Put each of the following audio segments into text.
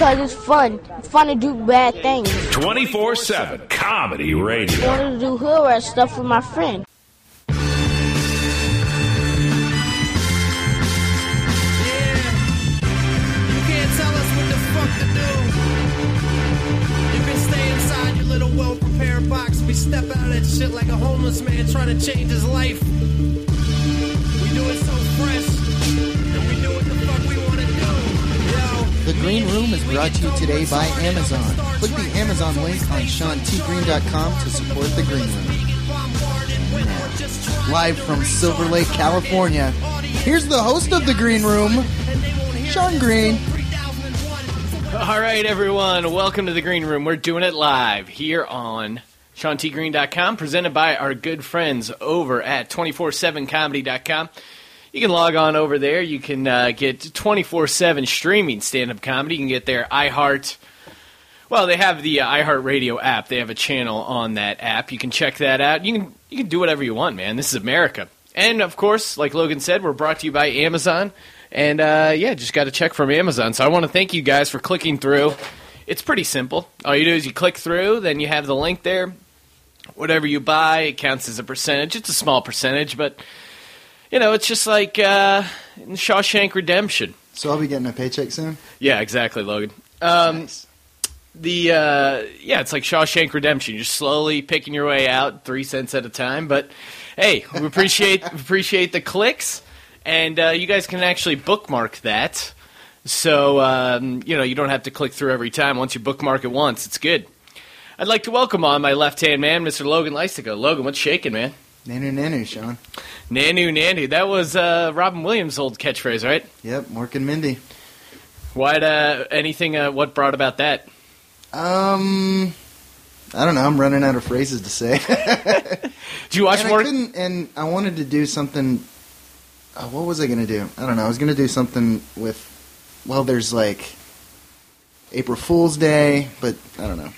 Because it's fun. It's fun to do bad things. 24 7 Comedy Radio. I Radio. wanted to do hood stuff with my friend. Yeah, you can't tell us what the fuck to do. You can stay inside your little well-prepared box. We step out of that shit like a homeless man trying to change his life. Green Room is brought to you today by Amazon. Click the Amazon link on SeanTGreen.com to support The Green Room. Now, uh, live from Silver Lake, California, here's the host of The Green Room, Sean Green. All right, everyone, welcome to the Green Room. We're doing it live here on SeanTGreen.com, presented by our good friends over at 247comedy.com. You can log on over there. You can uh, get 24 7 streaming stand up comedy. You can get their iHeart. Well, they have the uh, iHeartRadio app. They have a channel on that app. You can check that out. You can you can do whatever you want, man. This is America. And of course, like Logan said, we're brought to you by Amazon. And uh, yeah, just got a check from Amazon. So I want to thank you guys for clicking through. It's pretty simple. All you do is you click through, then you have the link there. Whatever you buy, it counts as a percentage. It's a small percentage, but you know, it's just like uh, in Shawshank Redemption. So I'll be getting a paycheck soon. Yeah, exactly, Logan. Um, Nice. the uh, yeah, it's like Shawshank Redemption. You're slowly picking your way out, three cents at a time. But hey, we appreciate appreciate the clicks, and uh, you guys can actually bookmark that. So um, you know you don't have to click through every time. Once you bookmark it once, it's good. I'd like to welcome on my left hand man, Mr. Logan Lysico. Logan, what's shaking, man? Nanu Nanu, Sean. Nanu Nandu. That was uh, Robin Williams' old catchphrase, right? Yep, Mork and Mindy. What uh, anything? Uh, what brought about that? Um, I don't know. I'm running out of phrases to say. Did you watch and more? I couldn't, and I wanted to do something. Uh, what was I going to do? I don't know. I was going to do something with. Well, there's like April Fool's Day, but I don't know.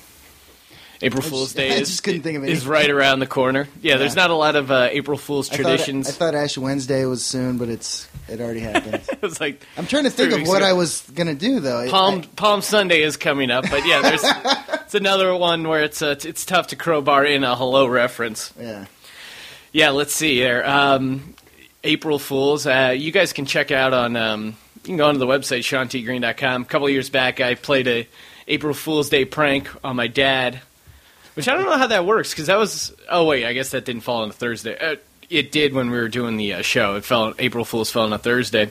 April Fool's Day I is, just couldn't think of is right around the corner. Yeah, there's not a lot of uh, April Fool's I thought- traditions. I thought, Ash Wednesday was soon, but it's it already happened. it was like I'm trying to think Three of weeks what ago. I was going to do though. Palm I- Palm Sunday is coming up, but yeah, there's it's another one where it's uh, it's tough to crowbar in a hello reference. yeah. Yeah, let's see here. Um, April Fools. Uh, you guys can check out on. Um, you can go onto the website SeanTGreen.com. A couple of years back, I played a April Fool's Day prank on my dad, which I don't know how that works because that was. Oh wait, I guess that didn't fall on a Thursday. Uh, it did when we were doing the uh, show. It fell. April Fool's fell on a Thursday,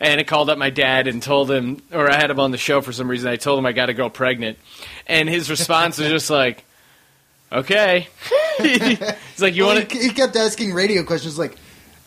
and it called up my dad and told him, or I had him on the show for some reason. I told him I got a girl pregnant, and his response was just like, "Okay." He's like, "You Well, want to?" he, he kept asking radio questions like,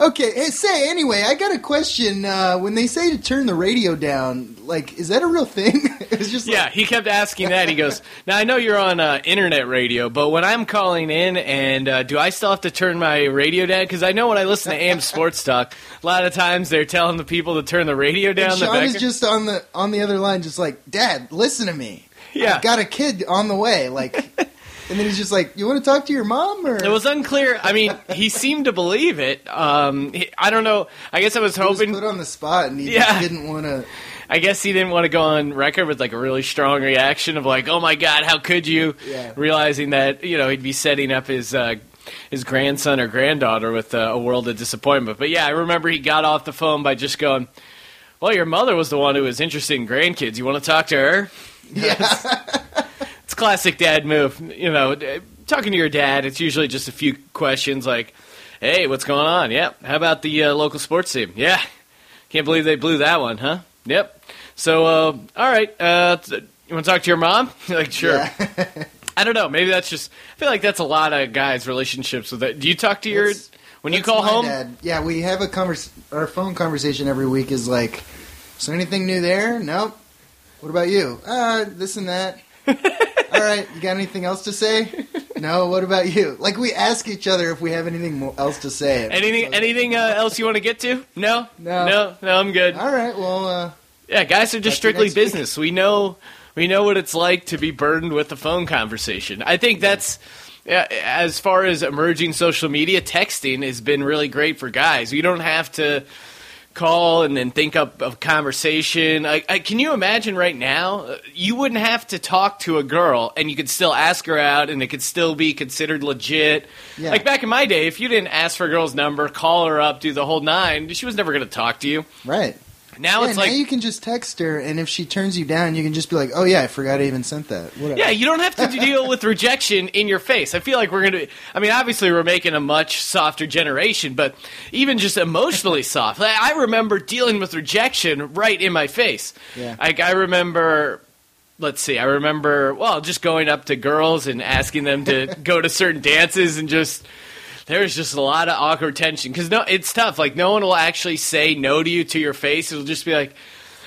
"Okay, hey, say anyway, I got a question. Uh, when they say to turn the radio down, like, is that a real thing?" it was just Yeah, like, he kept asking that. He goes, "Now I know you're on uh, internet radio, but when I'm calling in, and uh, do I still have to turn my radio down? Because I know when I listen to AM Sports Talk, a lot of times they're telling the people to turn the radio down. and the Sean back- is just on the on the other line, just like, "Dad, listen to me. Yeah. I've got a kid on the way." Like, and then he's just like, "You want to talk to your mom?" Or it was unclear. I mean, he seemed to believe it. Um, he, I don't know. I guess I was he was hoping. put on the spot, and he Yeah. just didn't want to. I guess he didn't want to go on record with like a really strong reaction of like, "Oh my God, how could you?" Yeah. Realizing that you know he'd be setting up his uh, his grandson or granddaughter with uh, a world of disappointment. But yeah, I remember he got off the phone by just going, "Well, your mother was the one who was interested in grandkids. You want to talk to her?" Yeah. It's classic dad move. You know, talking to your dad, it's usually just a few questions like, "Hey, what's going on? Yep. How about the uh, local sports team? Yeah. Can't believe they blew that one, huh? Yep. So, uh, all right. Uh, you want to talk to your mom? like, sure. Yeah. I don't know. Maybe that's just. I feel like that's a lot of guys' relationships with that. Do you talk to your That's- when you call home? dad. Yeah, we have a convers. Our phone conversation every week is like, "Is there anything new there? Nope. What about you? Uh, this and that. All right, you got anything else to say? No. What about you? Like we ask each other if we have anything else to say. Anything? Anything uh, else you want to get to? No. No. No. No. I'm good. All right. Well, uh, Yeah, guys are just Talk to you strictly next week. business. We know we know what it's like to be burdened with a phone conversation. I think that's yeah, as far as emerging social media, texting has been really great for guys. You don't have to call and then think up of conversation. I, I, can you imagine right now? uh, You wouldn't have to talk to a girl, and you could still ask her out, and it could still be considered legit. Yeah. Like back in my day, if you didn't ask for a girl's number, call her up, do the whole nine, she was never going to talk to you. Right. Now yeah, it's now like you can just text her, and if she turns you down, you can just be like, "Oh yeah, I forgot I even sent that." Whatever. Yeah, you don't have to deal with rejection in your face. I feel like we're going to. I mean, obviously, we're making a much softer generation, but even just emotionally soft. Like, I remember dealing with rejection right in my face. Yeah. Like, I remember. Let's see. I remember, well, just going up to girls and asking them to go to certain dances and just. There's just a lot of awkward tension because no, it's tough. Like no one will actually say no to you to your face. It'll just be like,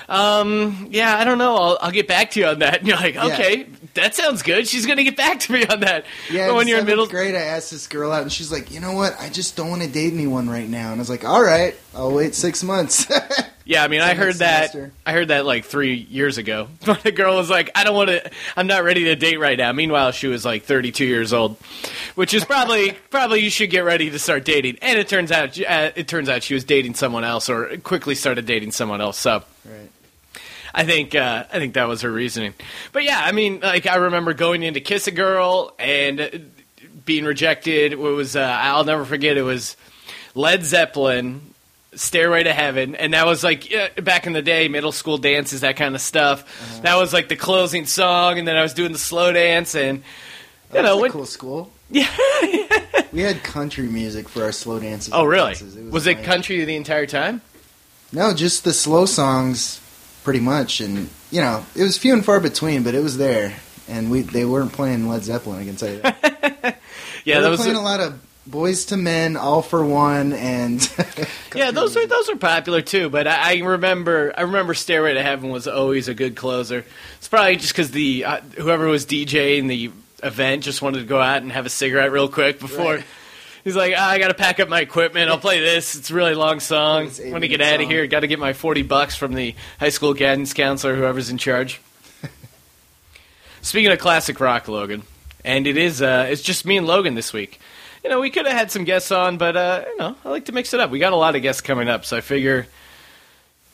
um, yeah, I don't know. I'll, I'll get back to you on that. And you're like, Yeah. okay, that sounds good. She's gonna get back to me on that. Yeah, but when you're in middle, grade, I asked this girl out, and she's like, "You know what? I just don't want to date anyone right now." And I was like, "All right, I'll wait six months." yeah, I mean, I heard that. semester. I heard that like three years ago. But the girl was like, I don't want to. I'm not ready to date right now. Meanwhile, she was like 32 years old, which is probably probably you should get ready to start dating. And it turns out uh, it turns out she was dating someone else, or quickly started dating someone else. So. right. I think uh, I think that was her reasoning. But yeah, I mean, like I remember going in to kiss a girl and uh, being rejected. It was uh, I'll never forget. It was Led Zeppelin, "Stairway to Heaven," and that was like back in the day, middle school dances, that kind of stuff. Uh-huh. That was like the closing song, and then I was doing the slow dance, and you That know, was a when, cool school. Yeah. we had country music for our slow dances. oh really? dances. Was it country the entire time? No, just the slow songs, pretty much, and you know, it was few and far between, but it was there. And we they weren't playing Led Zeppelin. I can tell you that. Yeah, they that were was playing a lot of Boyz II Men, All-4-One, and Yeah, those are those are popular too. But I, I remember I remember Stairway to Heaven was always a good closer. It's probably just because the uh, whoever was DJing the event just wanted to go out and have a cigarette real quick before. Right. He's like, "Ah, I got to pack up my equipment. I'll play this. It's a really long song. When to get out of here, got to get my forty bucks from the high school guidance counselor, whoever's in charge. Speaking of classic rock, Logan, and it is uh, it's just me and Logan this week. You know, we could have had some guests on, but uh, you know, I like to mix it up. We got a lot of guests coming up, so I figure,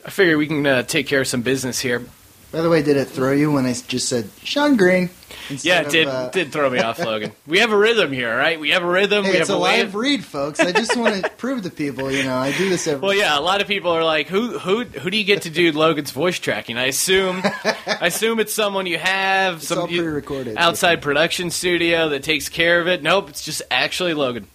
I figure we can uh, take care of some business here. By the way, did it throw you when I just said Sean Green? Yeah, it of, did uh, did throw me off, Logan. We have a rhythm here, right? We have a rhythm. Hey, we it's have a live read, folks. I just want to prove to people, you know, I do this every. Well, yeah, a lot of people are like, "Who, who, who do you get to do Logan's voice tracking?" I assume, I assume it's someone you have, It's some pre-recorded. outside production studio that takes care of it. Nope, it's just actually Logan.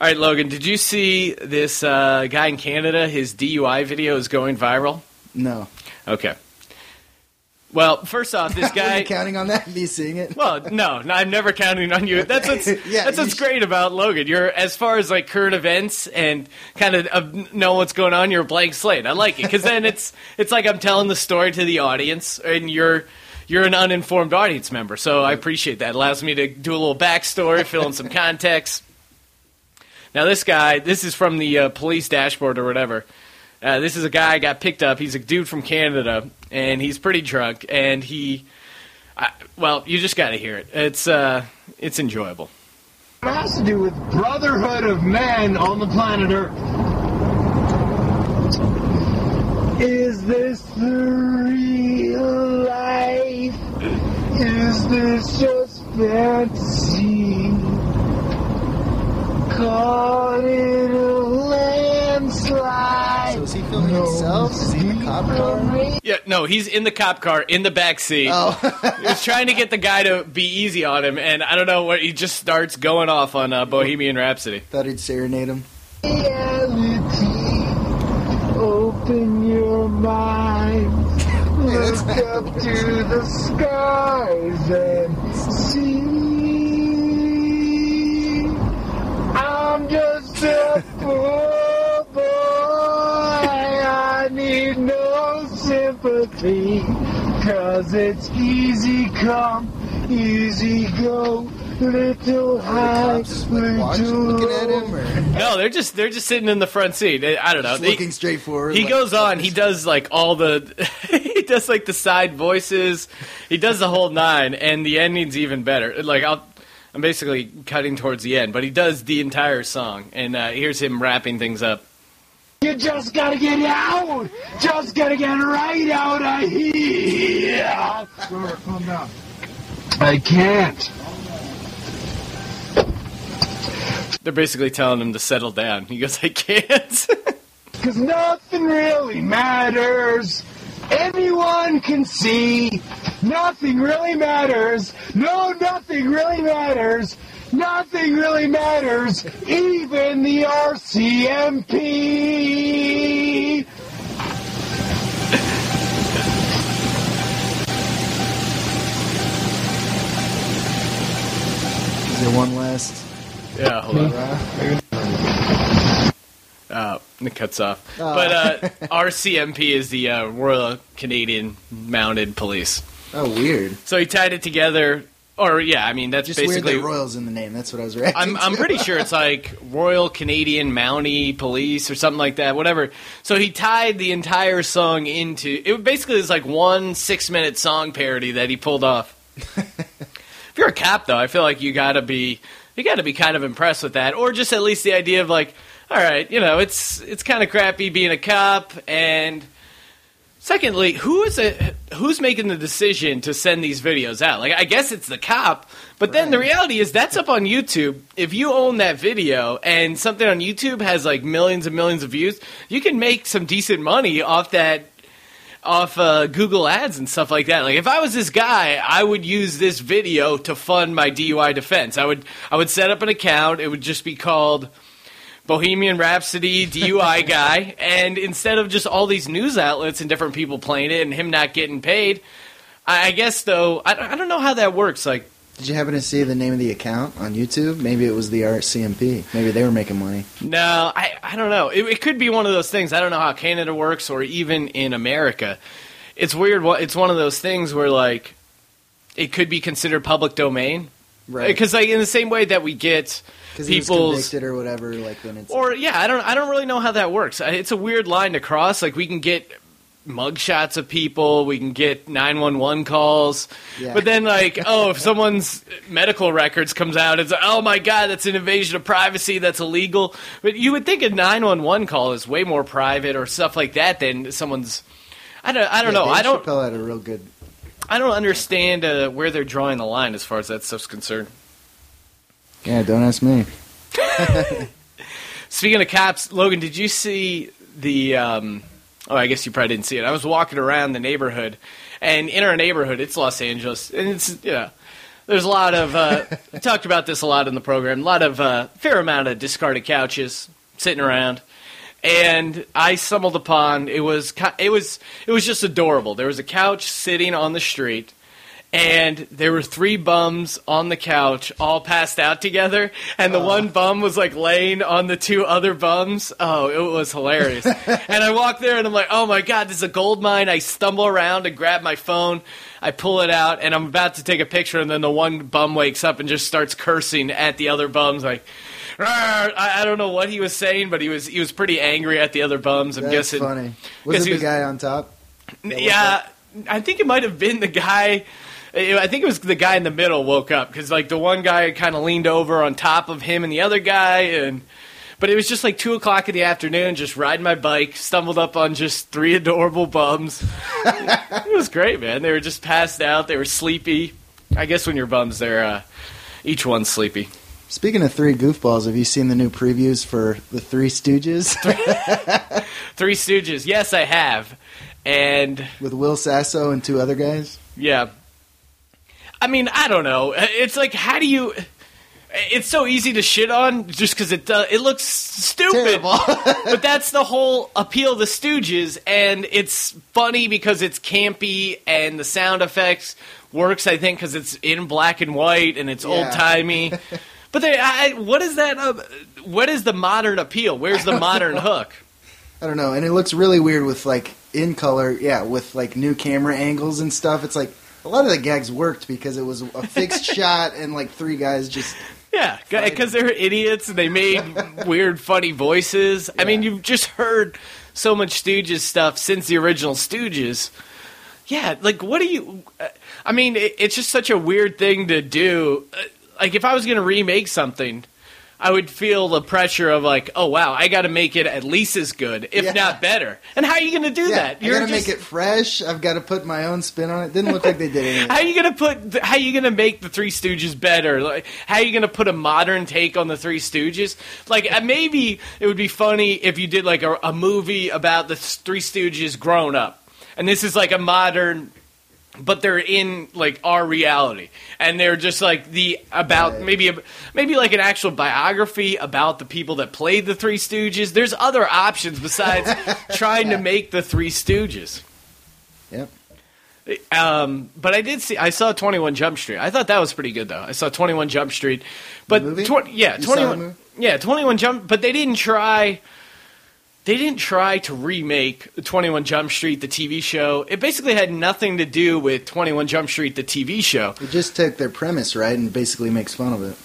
All right, Logan, did you see this uh, guy in Canada? His DUI video is going viral. No. Okay. Well, first off, this guy. you counting on that? Me seeing it? Well, no, no, I'm never counting on you. That's what's Yeah, that's you what's sh- great about Logan. You're as far as like current events and kind of uh, know what's going on. You're a blank slate. I like it because then it's it's like I'm telling the story to the audience, and you're you're an uninformed audience member. So I appreciate that. It allows me to do a little backstory, fill in some context. Now, this guy, this is from the uh, police dashboard or whatever. Uh, this is a guy I got picked up. He's a dude from Canada, and he's pretty drunk. And he, I, well, you just got to hear it. It's uh, it's enjoyable. It has to do with brotherhood of men on the planet Earth. Is this the real life? Is this just fantasy? Caught in a. So is he filming himself? Is he in the cop car? Yeah, no, he's in the cop car in the back seat. Oh, He was trying to get the guy to be easy on him, and I don't know what he just starts going off on uh, Bohemian Rhapsody. thought he'd serenade him. reality. Open your mind. that's Look not up to the skies and see. I'm just a poor boy. I need no sympathy. Cause it's easy come, easy go. Little The high, just little looking at him, No, they're just they're just sitting in the front seat. I I don't know. just They- looking straight forward. he like, goes on. He does like all the. he does like the side voices. He does the whole nine, and the ending's even better. Like I'll. I'm basically cutting towards the end, but he does the entire song, and uh, here's him wrapping things up. You just gotta get out. Just gotta get right out of here. calm down. I can't. They're basically telling him to settle down. He goes, I can't. Cause nothing really matters. Anyone can see. Nothing really matters. No, nothing really matters. Nothing really matters. Even the RCMP. Is there one last? yeah, hold on. Uh, it cuts off. Oh. But uh, RCMP is the uh, Royal Canadian Mounted Police. oh, weird. So he tied it together. Or, yeah, I mean, that's Just weird basically. that Royals in the name. That's what I was reacting I'm, I'm pretty sure it's like Royal Canadian Mountie Police or something like that, whatever. So he tied the entire song into it. Basically, is like one six minute song parody that he pulled off. if you're a cop, though, I feel like you gotta be you gotta be kind of impressed with that, or just at least the idea of like, all right, you know, it's it's kind of crappy being a cop, and secondly, who is it? Who's making the decision to send these videos out? Like, I guess it's the cop, but then the reality is that's up on YouTube. If you own that video and something on YouTube has like millions and millions of views, you can make some decent money off that off uh, Google Ads and stuff like that. Like if I was this guy, I would use this video to fund my DUI defense. I would I would set up an account. It would just be called Bohemian Rhapsody DUI guy, and instead of just all these news outlets and different people playing it and him not getting paid, I I guess though I don't, I don't know how that works. Like Did you happen to see the name of the account on YouTube? Maybe it was the RCMP. Maybe they were making money. No, I, I don't know. It, it could be one of those things. I don't know how Canada works or even in America. It's weird. It's one of those things where like it could be considered public domain, Right. Because like in the same way that we get Because he was people's convicted or whatever. Like then it's or yeah, I don't I don't really know how that works. It's a weird line to cross. Like we can get mugshots of people, we can get 911 calls. Yeah. But then like, oh, if someone's medical records comes out, it's "Oh my god, that's an invasion of privacy, that's illegal." But you would think a 911 call is way more private or stuff like that than someone's. I don't I don't Yeah, know. Dave I don't Chappelle had a real good. I don't understand uh, where they're drawing the line as far as that stuff's concerned. Yeah, don't ask me. Speaking of cops, Logan, did you see the? Um, oh, I guess you probably didn't see it. I was walking around the neighborhood, and in our neighborhood, it's Los Angeles, and it's you know, there's a lot of. Uh, we talked about this a lot in the program. A lot of uh, fair amount of discarded couches sitting around, and I stumbled upon it was it was it was just adorable. There was a couch sitting on the street. And there were three bums on the couch, all passed out together, and the oh. one bum was like laying on the two other bums. Oh, it was hilarious. and I walk there and I'm like, oh my god, this is a gold mine. I stumble around and grab my phone. I pull it out and I'm about to take a picture, and then the one bum wakes up and just starts cursing at the other bums, like. I, I don't know what he was saying, but he was he was pretty angry at the other bums. I'm That's guessing. funny. Was it he the guy on top? Yeah, I think it might have been the guy. I think it was the guy in the middle woke up because like the one guy kind of leaned over on top of him and the other guy, and but it was just like two o'clock in the afternoon, just riding my bike, stumbled up on just three adorable bums. it was great, man. They were just passed out. They were sleepy. I guess when you're bums, they're uh, each one's sleepy. Speaking of three goofballs, have you seen the new previews for the Three Stooges Three Stooges. Yes, I have, and with Will Sasso and two other guys? Yeah. I mean, I don't know. It's like, how do you? It's so easy to shit on just because it it looks stupid. But that's the whole appeal of the Stooges, and it's funny because it's campy and the sound effects works. I think because it's in black and white and it's Yeah. old timey. but they, I, what is that? Uh, what is the modern appeal? Where's the modern hook? I don't know, and it looks really weird with like in color, yeah, with like new camera angles and stuff. It's like a lot of the gags worked because it was a fixed shot and like three guys just Yeah, because they're idiots and they made weird, funny voices. I mean, you've just heard so much Stooges stuff since the original Stooges. Yeah, like what do you? uh, I mean, it, it's just such a weird thing to do. Uh, Like if I was going to remake something, I would feel the pressure of like, oh wow, I got to make it at least as good, if Yeah. not better. And how are you going to do Yeah, that? You're going to make it fresh. I've got to put my own spin on it. Didn't look like they did anything. How are you gonna put? th- How are you gonna make the Three Stooges better? Like, how are you gonna put a modern take on the Three Stooges? Like, uh, maybe it would be funny if you did like a, a movie about the Three Stooges grown up, and this is like a modern, but they're in like our reality, and they're just like the about maybe a, maybe like an actual biography about the people that played the Three Stooges. There's other options besides trying to make the Three Stooges. Yep. Um, but I did see. I saw Twenty One Jump Street. I thought that was pretty good though. I saw Twenty One Jump Street, but tw- yeah, the movie? Yeah, Twenty One Jump. But they didn't try. They didn't try to remake Twenty One Jump Street the TV show. It basically had nothing to do with Twenty One Jump Street the TV show. It just took their premise right and basically makes fun of it.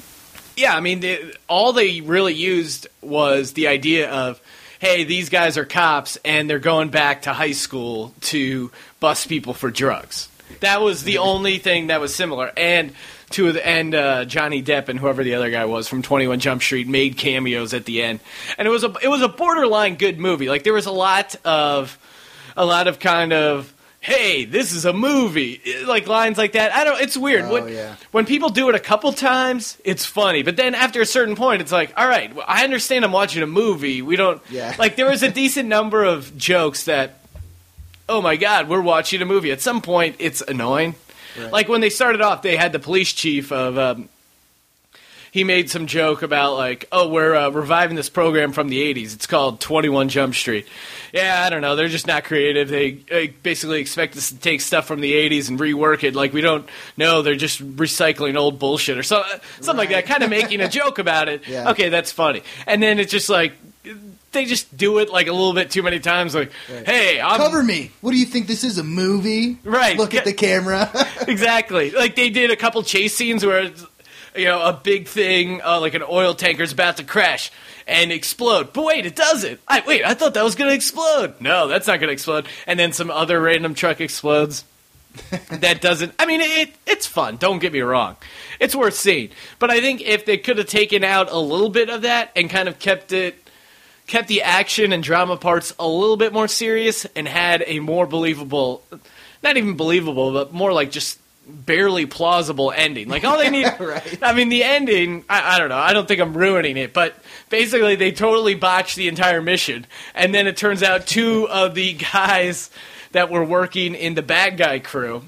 Yeah, I mean, they, all they really used was the idea of, hey, these guys are cops and they're going back to high school to bust people for drugs. That was the only thing that was similar. And to the end, uh, Johnny Depp and whoever the other guy was from Twenty One Jump Street made cameos at the end, and it was a it was a borderline good movie. Like there was a lot of a lot of kind of hey, this is a movie, like lines like that. I don't. It's weird. Oh, when, yeah. when people do it a couple times, it's funny. But then after a certain point, it's like, all right, I understand I'm watching a movie. We don't Yeah. like. There was a decent number of jokes that, oh my god, we're watching a movie. At some point, it's annoying. Right. Like when they started off, they had the police chief of. Um, he made some joke about like, oh, we're uh, reviving this program from the '80s. It's called Twenty One Jump Street. Yeah, I don't know. They're just not creative. They uh, basically expect us to take stuff from the '80s and rework it. Like we don't know. They're just recycling old bullshit or so, something like that. Kind of making a joke about it. Yeah. Okay, that's funny. And then it's just like they just do it like a little bit too many times. Like, hey, I'm Cover me. What do you think this is a movie? Right. Look at the camera. exactly. Like they did a couple chase scenes where, it's, you know, a big thing, uh, like an oil tanker is about to crash and explode. But wait, it doesn't. I wait, I thought that was going to explode. No, that's not going to explode. And then some other random truck explodes. that doesn't. I mean, it it's fun. Don't get me wrong. It's worth seeing. But I think if they could have taken out a little bit of that and kind of kept it kept the action and drama parts a little bit more serious and had a more believable not even believable but more like just barely plausible ending. Like all they need Right. i mean the ending I, I don't know. I don't think i'm ruining it but basically they totally botched the entire mission. And then it turns out two of the guys that were working in the bad guy crew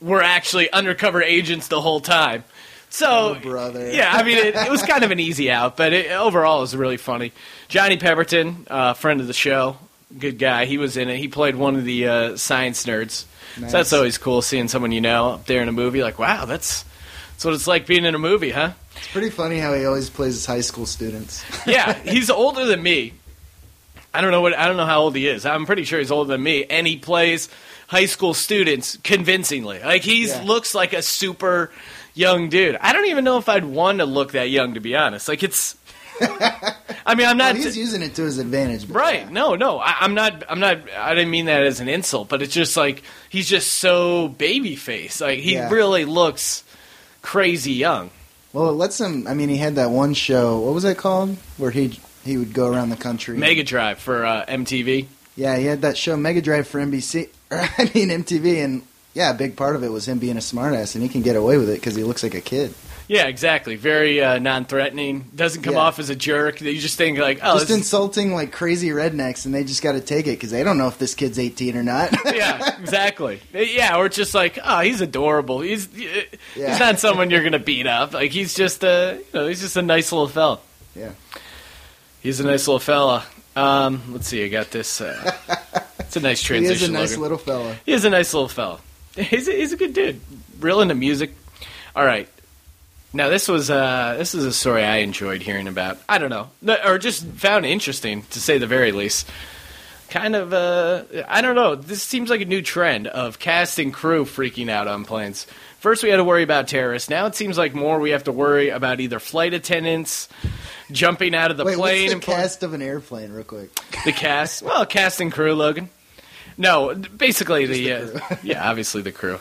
were actually undercover agents the whole time. So Oh, brother. yeah i mean it, it was kind of an easy out but it, overall it was really funny. Johnny Pemberton uh, friend of the show good guy. He was in it. He played one of the uh, science nerds Nice. so that's always cool seeing someone you know up there in a movie like wow that's that's what it's like being in a movie huh It's pretty funny how he always plays his high school students. yeah, he's older than me. I don't know what I don't know how old he is. I'm pretty sure he's older than me, and he plays high school students convincingly. Like he Yeah. looks like a super young dude. I don't even know if I'd want to look that young, to be honest. Like it's. I mean, I'm Well, not he's using it to his advantage. right. yeah. No, no, I, I'm not. I'm not. I didn't mean that as an insult, but it's just like he's just so baby face. Like he Yeah. really looks crazy young. Well, it lets him. I mean, he had that one show. What was that called? Where he he would go around the country. Mega Drive for uh, MTV. Yeah, he had that show Mega Drive for NBC. Or, I mean MTV, and yeah, a big part of it was him being a smartass, and he can get away with it because he looks like a kid. Yeah, exactly. Very uh, non-threatening. Doesn't come Yeah. off as a jerk. You just think like, oh, just insulting like crazy rednecks, and they just got to take it because they don't know if this kid's eighteen or not. yeah, exactly. Yeah, or it's just like, oh, he's adorable. He's Yeah. he's not someone you're gonna beat up. Like he's just a, you know, he's just a nice little fella. Yeah. He's a nice little fella. Um, let's see, I got this. Uh, it's a nice transition. is a nice Logan. little fella. He is a nice little fella. He's a, he's a good dude. Real into music. All right. Now this was uh, this is a story I enjoyed hearing about. I don't know, or just found interesting to say the very least. Kind of, uh, I don't know. This seems like a new trend of cast and crew freaking out on planes. First, we had to worry about terrorists. Now it seems like more we have to worry about either flight attendants jumping out of the Wait, plane what's the and cast of an airplane, real quick? the cast. Well, cast and crew, Logan. No, basically the, the uh, yeah, obviously the crew.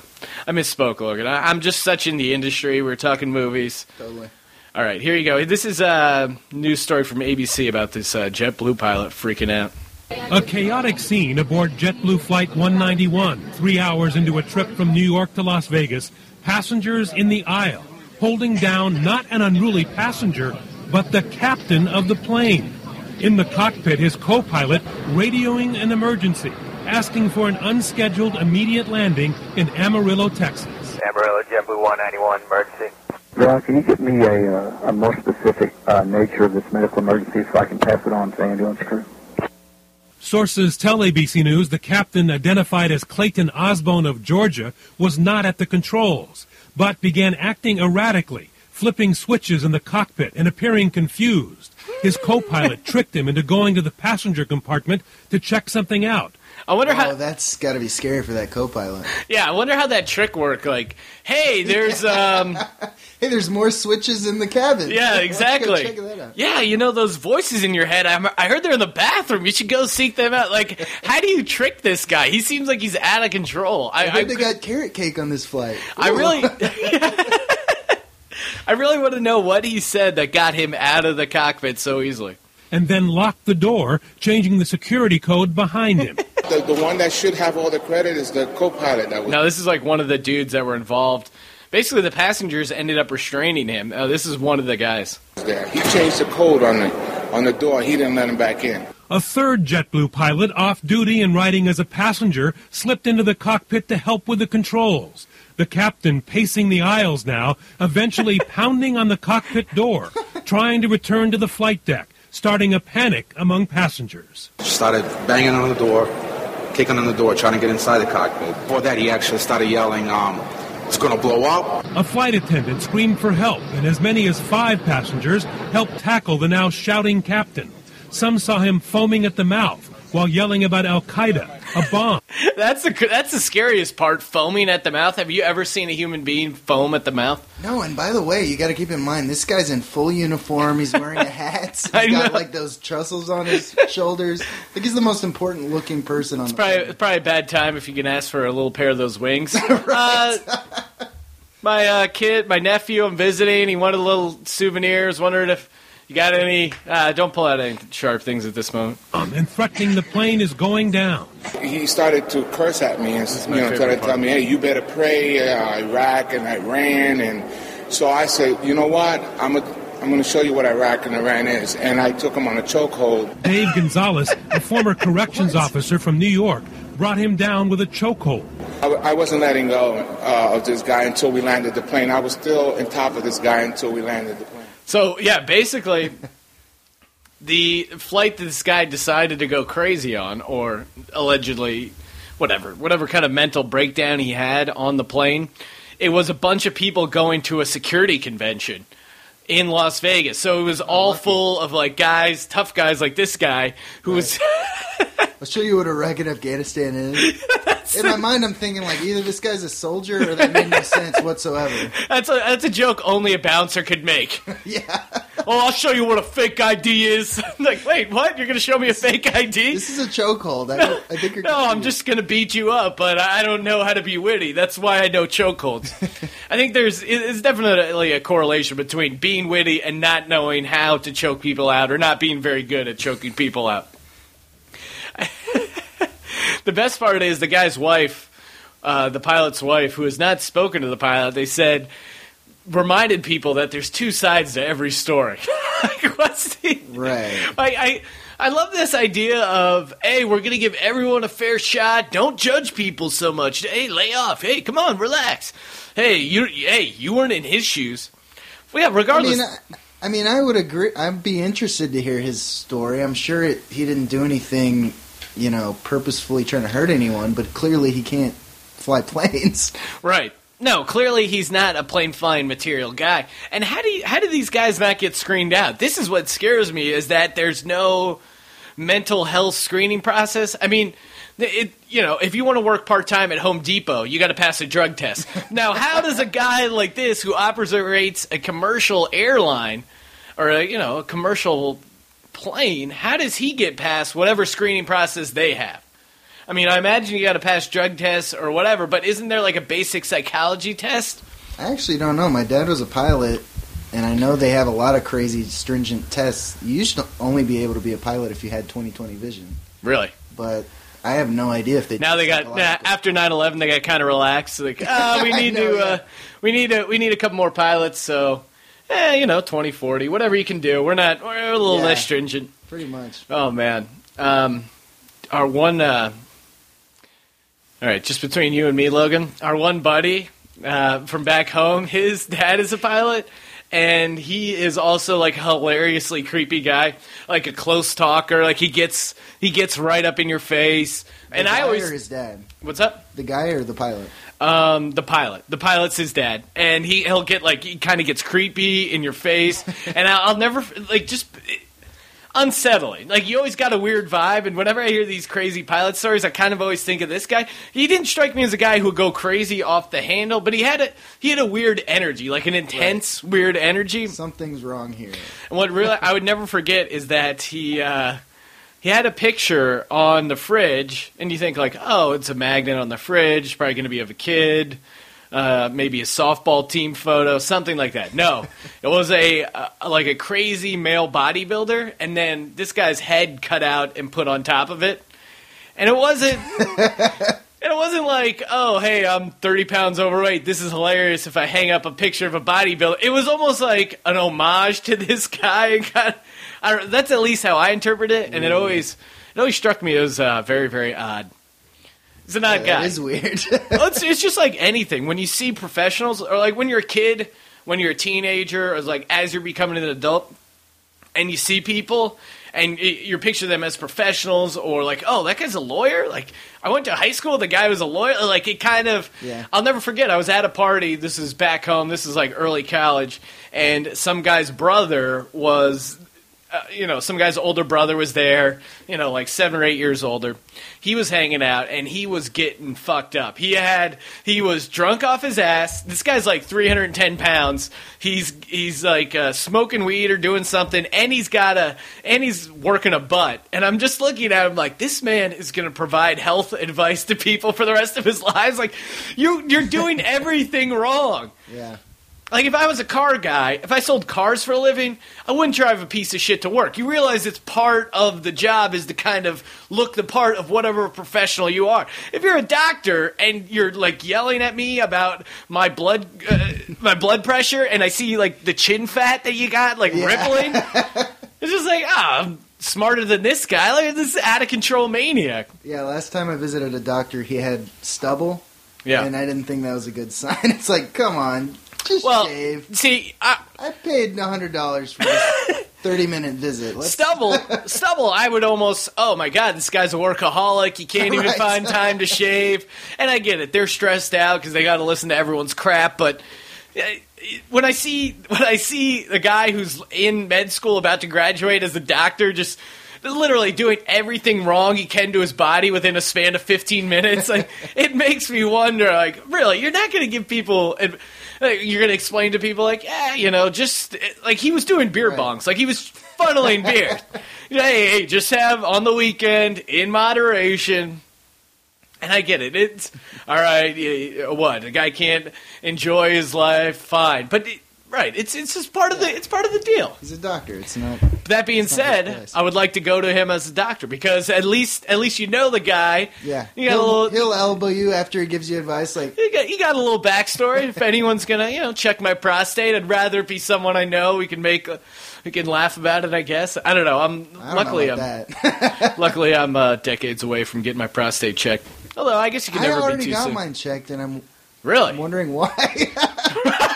I misspoke, Logan. I, I'm just such in the industry. We're talking movies. Totally. All right, here you go. This is a news story from ABC about this uh, JetBlue pilot freaking out. A chaotic scene aboard JetBlue Flight 191, three hours into a trip from New York to Las Vegas. Passengers in the aisle, holding down not an unruly passenger, but the captain of the plane. In the cockpit, his co pilot radioing an emergency, asking for an unscheduled immediate landing in Amarillo, Texas. Amarillo JetBlue 191 emergency. Ron, can you give me a, uh, a more specific uh, nature of this medical emergency so I can pass it on to the ambulance crew? Sources tell ABC News the captain, identified as Clayton Osbon of Georgia, was not at the controls, but began acting erratically, flipping switches in the cockpit and appearing confused. His co-pilot tricked him into going to the passenger compartment to check something out. I wonder Oh, how. that's got to be scary for that co-pilot. Yeah, I wonder how that trick worked. Like, hey, there's um, Hey, there's more switches in the cabin. yeah, exactly. check that out. Yeah, you know those voices in your head. I'm, I heard they're in the bathroom. You should go seek them out. Like, how do you trick this guy? He seems like he's out of control. I, I heard they I, got carrot cake on this flight. I really, I really want to know what he said that got him out of the cockpit so easily. And then locked the door, changing the security code behind him. The, the one that should have all the credit is the co-pilot that was Now, this is like one of the dudes that were involved. Basically, the passengers ended up restraining him. Uh, this is one of the guys. there. He changed the code on the on the door. He didn't let him back in. A third JetBlue pilot, off duty and riding as a passenger, slipped into the cockpit to help with the controls. The captain pacing the aisles now, eventually pounding on the cockpit door, trying to return to the flight deck, starting a panic among passengers. started banging on the door, kicking on the door, trying to get inside the cockpit. Before that, he actually started yelling, um, it's going to blow up. A flight attendant screamed for help, and as many as five passengers helped tackle the now shouting captain. Some saw him foaming at the mouth while yelling about Al Qaeda, a bomb. That's the that's the scariest part. Foaming at the mouth. Have you ever seen a human being foam at the mouth? No, and by the way, you got to keep in mind this guy's in full uniform. He's wearing a hat. He's I got know. like those trussels on his shoulders. I think he's the most important looking person on the Probably planet. it's probably a bad time if you can ask for a little pair of those wings. uh, my uh, kid, my nephew, I'm visiting. He wanted a little souvenirs. Wondered if you got any. Uh, don't pull out any sharp things at this moment. and threatening the plane is going down. He started to curse at me and you my know, started to tell me, "Hey, you better pray, uh, Iraq and Iran." And so I said, "You know what? I'm a, I'm going to show you what Iraq and Iran is." And I took him on a chokehold. Dave Gonzalez, a former corrections officer from New York, brought him down with a chokehold. I, I wasn't letting go uh, of this guy until we landed the plane. I was still on top of this guy until we landed the plane. So yeah, basically, the flight that this guy decided to go crazy on, or allegedly, whatever, whatever kind of mental breakdown he had on the plane, it was a bunch of people going to a security convention in Las Vegas. So it was all full of like guys, tough guys like this guy who was. I'll show you what Iraq and Afghanistan is. In my mind, I'm thinking like either this guy's a soldier or that made no sense whatsoever. That's a that's a joke only a bouncer could make. Yeah, Oh, I'll show you what a fake ID is. like, wait, what? You're gonna show me a fake ID? this is a chokehold. I, don't- I think you're. No, I'm just gonna beat you up, but I don't know how to be witty. That's why I know chokeholds. I think there's it's definitely a correlation between being witty and not knowing how to choke people out, or not being very good at choking people out. The best part is the guy's wife, uh, the pilot's wife, who has not spoken to the pilot. They said reminded people that there's two sides to every story. like, what's the right. I, I I love this idea of hey, we're gonna give everyone a fair shot. Don't judge people so much. Hey, lay off. Hey, come on, relax. Hey, you hey, you weren't in his shoes. Well, yeah, I regardless. mean, I, I mean, I would agree. I'd be interested to hear his story. I'm sure it, he didn't do anything, you know, purposefully trying to hurt anyone. But clearly, he can't fly planes. Right. No, clearly he's not a plane flying material guy. And how do you, how do these guys not get screened out? This is what scares me is that there's no mental health screening process. I mean, it you know, if you want to work part time at Home Depot, you got to pass a drug test. now, how does a guy like this who operates a commercial airline or a, you know, a commercial plane, how does he get past whatever screening process they have? I mean, I imagine you got to pass drug tests or whatever, but isn't there like a basic psychology test? I actually don't know. My dad was a pilot, and I know they have a lot of crazy stringent tests. You used to only be able to be a pilot if you had 20/20 vision, Really? but I have no idea if they Now they got nah, after 9/11 they got kind of relaxed. Like, ah, we need know, to, yeah. uh, we need to, we need a couple more pilots. So, eh, you know, 2040, whatever you can do. We're not, we're a little Yeah. less stringent. pretty much. Oh man, um, our one. Uh, all right, just between you and me, Logan. Our one buddy uh, from back home, his dad is a pilot, and he is also like a hilariously creepy guy, like a close talker. Like he gets he gets right up in your face, and The I always his dad, what's up. the guy or the pilot. Um, the pilot. The pilot's his dad, and he he'll get like he kind of gets creepy in your face, and I'll, I'll never like just unsettling. Like you always got a weird vibe, and whenever I hear these crazy pilot stories, I kind of always think of this guy. He didn't strike me as a guy who would go crazy off the handle, but he had a he had a weird energy, like an intense weird energy. Something's wrong here. And what really I would never forget is that he uh, he had a picture on the fridge, and you think like, oh, it's a magnet on the fridge, probably going to be of a kid, uh, maybe a softball team photo, something like that. No, it was a uh, like a crazy male bodybuilder, and then this guy's head cut out and put on top of it, and it wasn't. And it wasn't like, oh, hey, I'm 30 pounds overweight. This is hilarious if I hang up a picture of a bodybuilder. It was almost like an homage to this guy. It got- I that's at least how I interpret it, and it always it always struck me as uh, very, very odd. He's an odd Yeah, guy. That is weird. Well, it's, it's just like anything. When you see professionals, or like when you're a kid, when you're a teenager, or like as you're becoming an adult, and you see people, and you picture them as professionals, or like, oh, that guy's a lawyer. Like I went to high school, the guy was a lawyer. Like it kind of. Yeah. I'll never forget. I was at a party. This is back home. This is like early college, and some guy's brother was uh, you know, some guy's older brother was there, you know, like seven or eight years older. He was hanging out and he was getting fucked up. He had, he was drunk off his ass. This guy's like 310 pounds. He's, he's like uh, smoking weed or doing something and he's got a, and he's working a butt. And I'm just looking at him like, this man is going to provide health advice to people for the rest of his lives. Like, you, you're doing everything wrong. yeah. Like if I was a car guy, if I sold cars for a living, I wouldn't drive a piece of shit to work. You realize it's part of the job is to kind of look the part of whatever professional you are. If you're a doctor and you're like yelling at me about my blood uh, my blood pressure and I see like the chin fat that you got like rippling, it's just like, ah, I'm smarter than this guy. Like this out of control maniac. Yeah, last time I visited a doctor, he had stubble. Yeah. And I didn't think that was a good sign. It's like, come on, just Well, shave. see, I, I paid hundred dollars for this thirty minute visit. Let's, Stubble, stubble. I would almost. Oh my god, this guy's a workaholic. He can't even Right. find time to shave. And I get it; they're stressed out because they got to listen to everyone's crap. But uh, when I see when I see a guy who's in med school about to graduate as a doctor, just literally doing everything wrong he can to his body within a span of 15 minutes like it makes me wonder like really you're not going to give people ad- you're going to explain to people like yeah you know just like he was doing beer bongs like he was funneling beer hey hey just have on the weekend in moderation and I get it. It's all right. What a guy can't enjoy his life, fine. But right, it's it's just part of the it's part of the deal. He's a doctor. It's not. That being not his said, place. I would like to go to him as a doctor because at least at least you know the guy. Yeah. You got a he'll, little- he'll elbow you after he gives you advice. Like, You got, you got a little backstory. if anyone's gonna you know check my prostate, I'd rather it be someone I know. We can make a, we can laugh about it. I guess I don't know. I'm I don't luckily know I'm about that. luckily I'm uh, decades away from getting my prostate checked. Although I guess you can I never be already too got soon. mine checked, and I'm Really? I'm wondering why.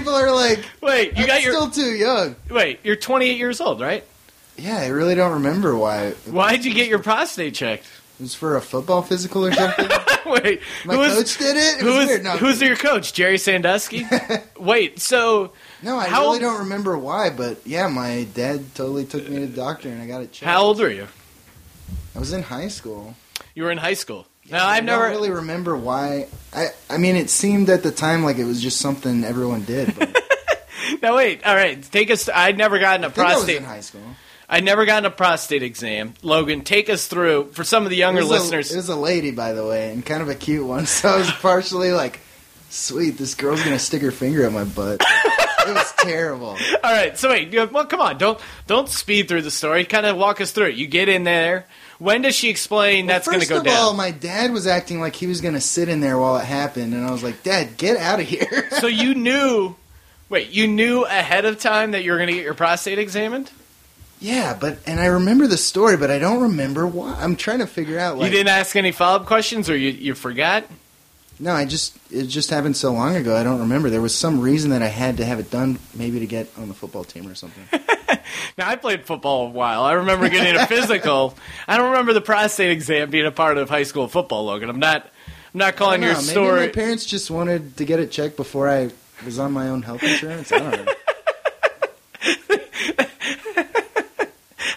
People are like, Wait, you "I'm got your still too young. wait. You're 28 years old, right? Yeah, I really don't remember why. Why'd you get your prostate checked? It was for a football physical or something. Wait, My who was- coach did it. It Who was was. No, who's your coach? Jerry Sandusky. Wait, so no, I really old- don't remember why, but yeah, my dad totally took me to the doctor, and I got it checked. how old were you? I was in high school. You were in high school. No, I I've never. don't really remember why. I I mean, it seemed at the time like it was just something everyone did. But No, wait. All right, take us. I'd never gotten a I think I was prostate. in high school. I'd never gotten a prostate exam. Logan, take us through for some of the younger It was a- listeners. it was a lady, by the way, and kind of a cute one. So I was partially like, "Sweet, this girl's gonna stick her finger up my butt." it was terrible. All right, so wait, you- well, come on, don't don't speed through the story. Kind of walk us through it. You get in there. When does she explain that's going to go down? First of all, my dad was acting like he was going to sit in there while it happened, and I was like, "Dad, get out of here." so you knew. Wait, you knew ahead of time that you were going to get your prostate examined? yeah, but and I remember the story, but I don't remember why. I'm trying to figure out. Like, you didn't ask any follow up questions, or you you forgot? No, I just it just happened so long ago. I don't remember. There was some reason that I had to have it done, maybe to get on the football team or something. Now I played football a while. I remember getting a physical. I don't remember the prostate exam being a part of high school football, Logan. I'm not. I'm not calling your Maybe story. my parents just wanted to get it checked before I was on my own health insurance. I don't know.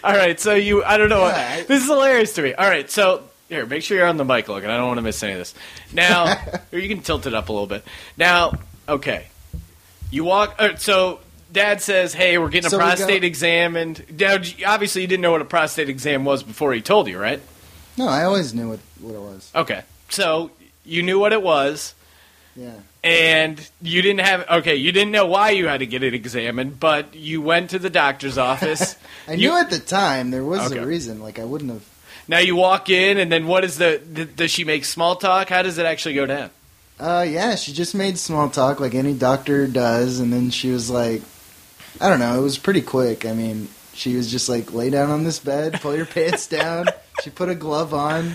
All right, so you. I don't know. what, Yeah, I- this is hilarious to me. All right, so here, make sure you're on the mic, Logan. I don't want to miss any of this. Now, or you can tilt it up a little bit. Now, okay, you walk. right, so Dad says, "Hey, we're getting So a prostate go- examined." Now, obviously, you didn't know what a prostate exam was before he told you, right? No, I always knew what what it was. Okay, so you knew what it was. Yeah. And you didn't have okay. You didn't know why you had to get it examined, but you went to the doctor's office. I You- knew at the time there was Okay. a reason. Like I wouldn't have. Now you walk in, and then what is the? th- Does she make small talk? How does it actually go down? Uh, yeah, she just made small talk like any doctor does, and then she was like, I don't know, it was pretty quick. I mean, she was just like, lay down on this bed, pull your pants down. She put a glove on,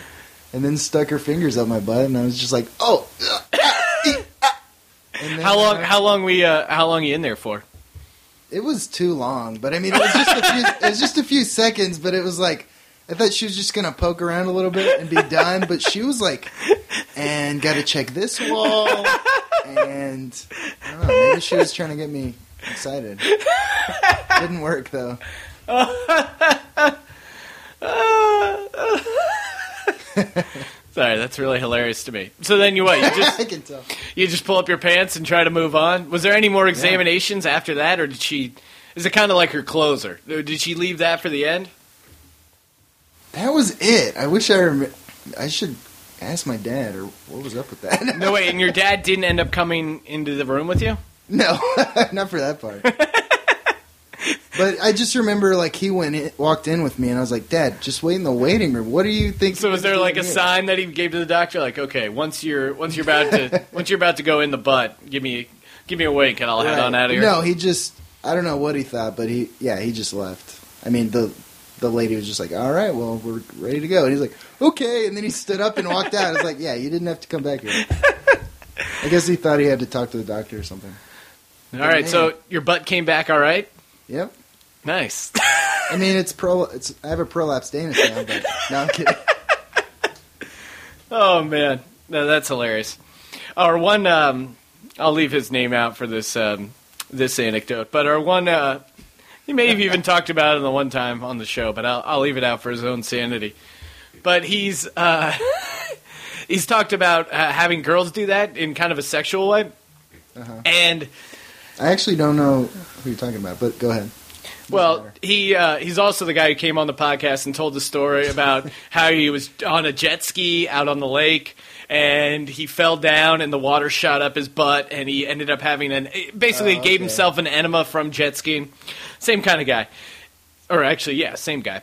and then stuck her fingers up my butt, and I was just like, oh. ee. And then, How long? How long we? Uh, how long you in there for? It was too long, but I mean, it was just a few. it was just a few seconds, but it was like. I thought she was just gonna poke around a little bit and be done, but she was like, "And got to check this wall," and I don't know. Maybe she was trying to get me excited. Didn't work though. Sorry, that's really hilarious to me. So then you what? You I just can tell. you just pull up your pants and try to move on. Was there any more examinations after that, or did she? Is it kind of like her closer? Or Did she leave that for the end? That was it. I wish I rem- I should ask my dad or what was up with that. No wait, and your dad didn't end up coming into the room with you. No, not for that part. but I just remember like he went in, walked in with me, and I was like, "Dad, just wait in the waiting room. What do you think?" So was there like a here?" sign that he gave to the doctor, like, okay, once you're once you're about to once you're about to go in the butt, give me give me a wink and I'll head on out of here. No, he just I don't know what he thought, but he yeah he just left. I mean the the lady was just like, "All right, well we're ready to go," and he's like, "Okay," and then he stood up and walked out. I was like, "Yeah, you didn't have to come back here." I guess he thought he had to talk to the doctor or something. All right, so your butt came back all right. Yep. Nice. I mean, it's pro. It's I have a prolapse anus now, but no, I'm kidding. Oh man, no, that's hilarious. Our one, um, I'll leave his name out for this um, this anecdote, but our one, uh, he may have even talked about it the one time on the show, but I'll, I'll leave it out for his own sanity. But he's uh, he's talked about uh, having girls do that in kind of a sexual way, Uh-huh. and I actually don't know who you're talking about, but go ahead. Well, he uh, he's also the guy who came on the podcast and told the story about how he was on a jet ski out on the lake and he fell down and the water shot up his butt and he ended up having an basically Oh, gave himself an enema from jet skiing. Same kind of guy, or actually, yeah, same guy.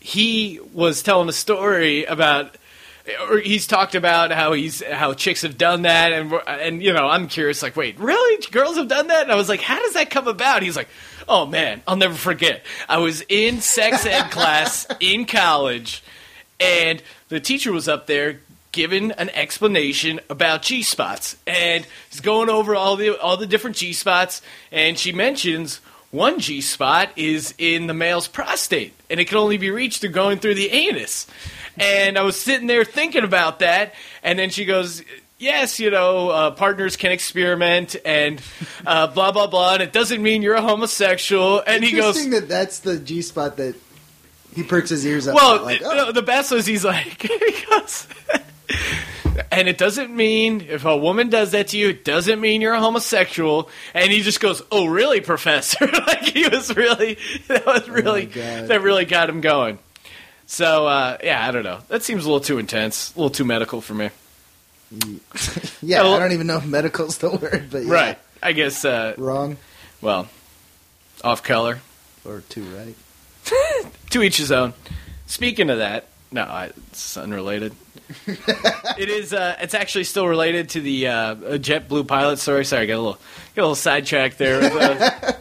He was telling a story about. Or he's talked about how he's how chicks have done that, and and you know I'm curious, like, wait, really, girls have done that? And I was like, how does that come about? He's like, oh man, I'll never forget. I was in sex ed class in college, and the teacher was up there giving an explanation about G spots, and he's going over all the all the different G spots, and she mentions one G spot is in the male's prostate, and it can only be reached through going through the anus. And I was sitting there thinking about that, and then she goes. Yes, you know, uh, partners can experiment and uh, blah blah blah, and it doesn't mean you're a homosexual. And he goes, that that's the G spot that he perks his ears up. well, like, oh, the best was he's like, he goes, and it doesn't mean if a woman does that to you, it doesn't mean you're a homosexual. And he just goes, "Oh, really, Professor?" like he was really, that was really, God. that really got him going. So uh, yeah, I don't know. That seems a little too intense, a little too medical for me. yeah, I don't even know if medical's the word, but yeah. Right? I guess uh, Wrong. Well, off color. Or two right. to each his own. Speaking of that, no, I, it's unrelated. it is. Uh, it's actually still related to the uh, JetBlue pilot story. Sorry, I got a little got a little sidetracked there with uh,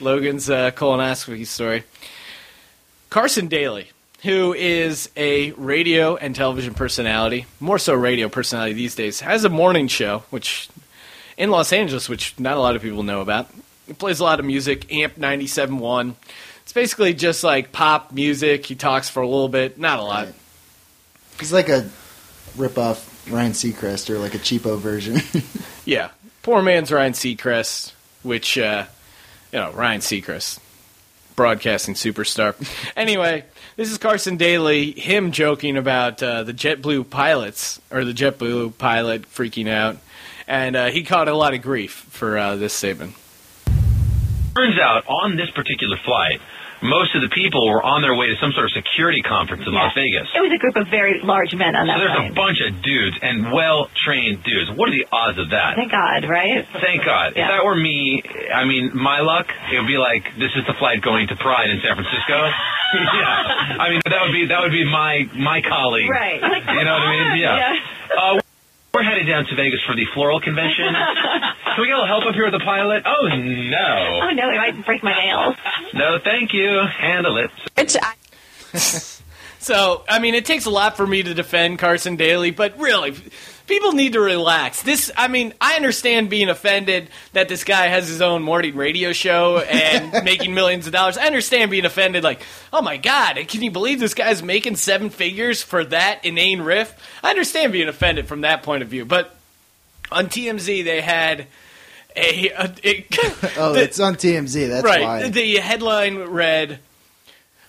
Logan's uh, colonoscopy story. Carson Daly, who is a radio and television personality, more so radio personality these days, has a morning show, which in Los Angeles, which not a lot of people know about. He plays a lot of music, Amp 97.1. It's basically just like pop music. He talks for a little bit, not a lot. He's like a rip off Ryan Seacrest or like a cheapo version. Yeah, poor man's Ryan Seacrest, which uh, you know Ryan Seacrest, broadcasting superstar. anyway, this is Carson Daly, him joking about uh, the JetBlue pilots or the JetBlue pilot freaking out, and uh, he caught a lot of grief for uh, this statement. Turns out, on this particular flight, most of the people were on their way to some sort of security conference in Las Vegas. It was a group of very large men on that. So there's plane. a bunch of dudes and well-trained dudes. What are the odds of that? Thank God, right? Thank God. If that were me, I mean, my luck, it would be like this is the flight going to Pride in San Francisco. yeah, I mean that would be that would be my my colleague. Right. Like, You know what I mean? come Yeah. Uh, we're headed down to Vegas for the floral convention. Can we get a little help up here with the pilot? Oh no. Oh no, he might break my nails. No, thank you. Handle it. So, I mean, it takes a lot for me to defend Carson Daly, but really, people need to relax. This, I mean, I understand being offended that this guy has his own morning radio show and making millions of dollars. I understand being offended, like, oh my God, can you believe this guy's making seven figures for that inane riff? I understand being offended from that point of view, but on TMZ, they had a. a it- oh, the- it's on TMZ. That's right. why. The headline read.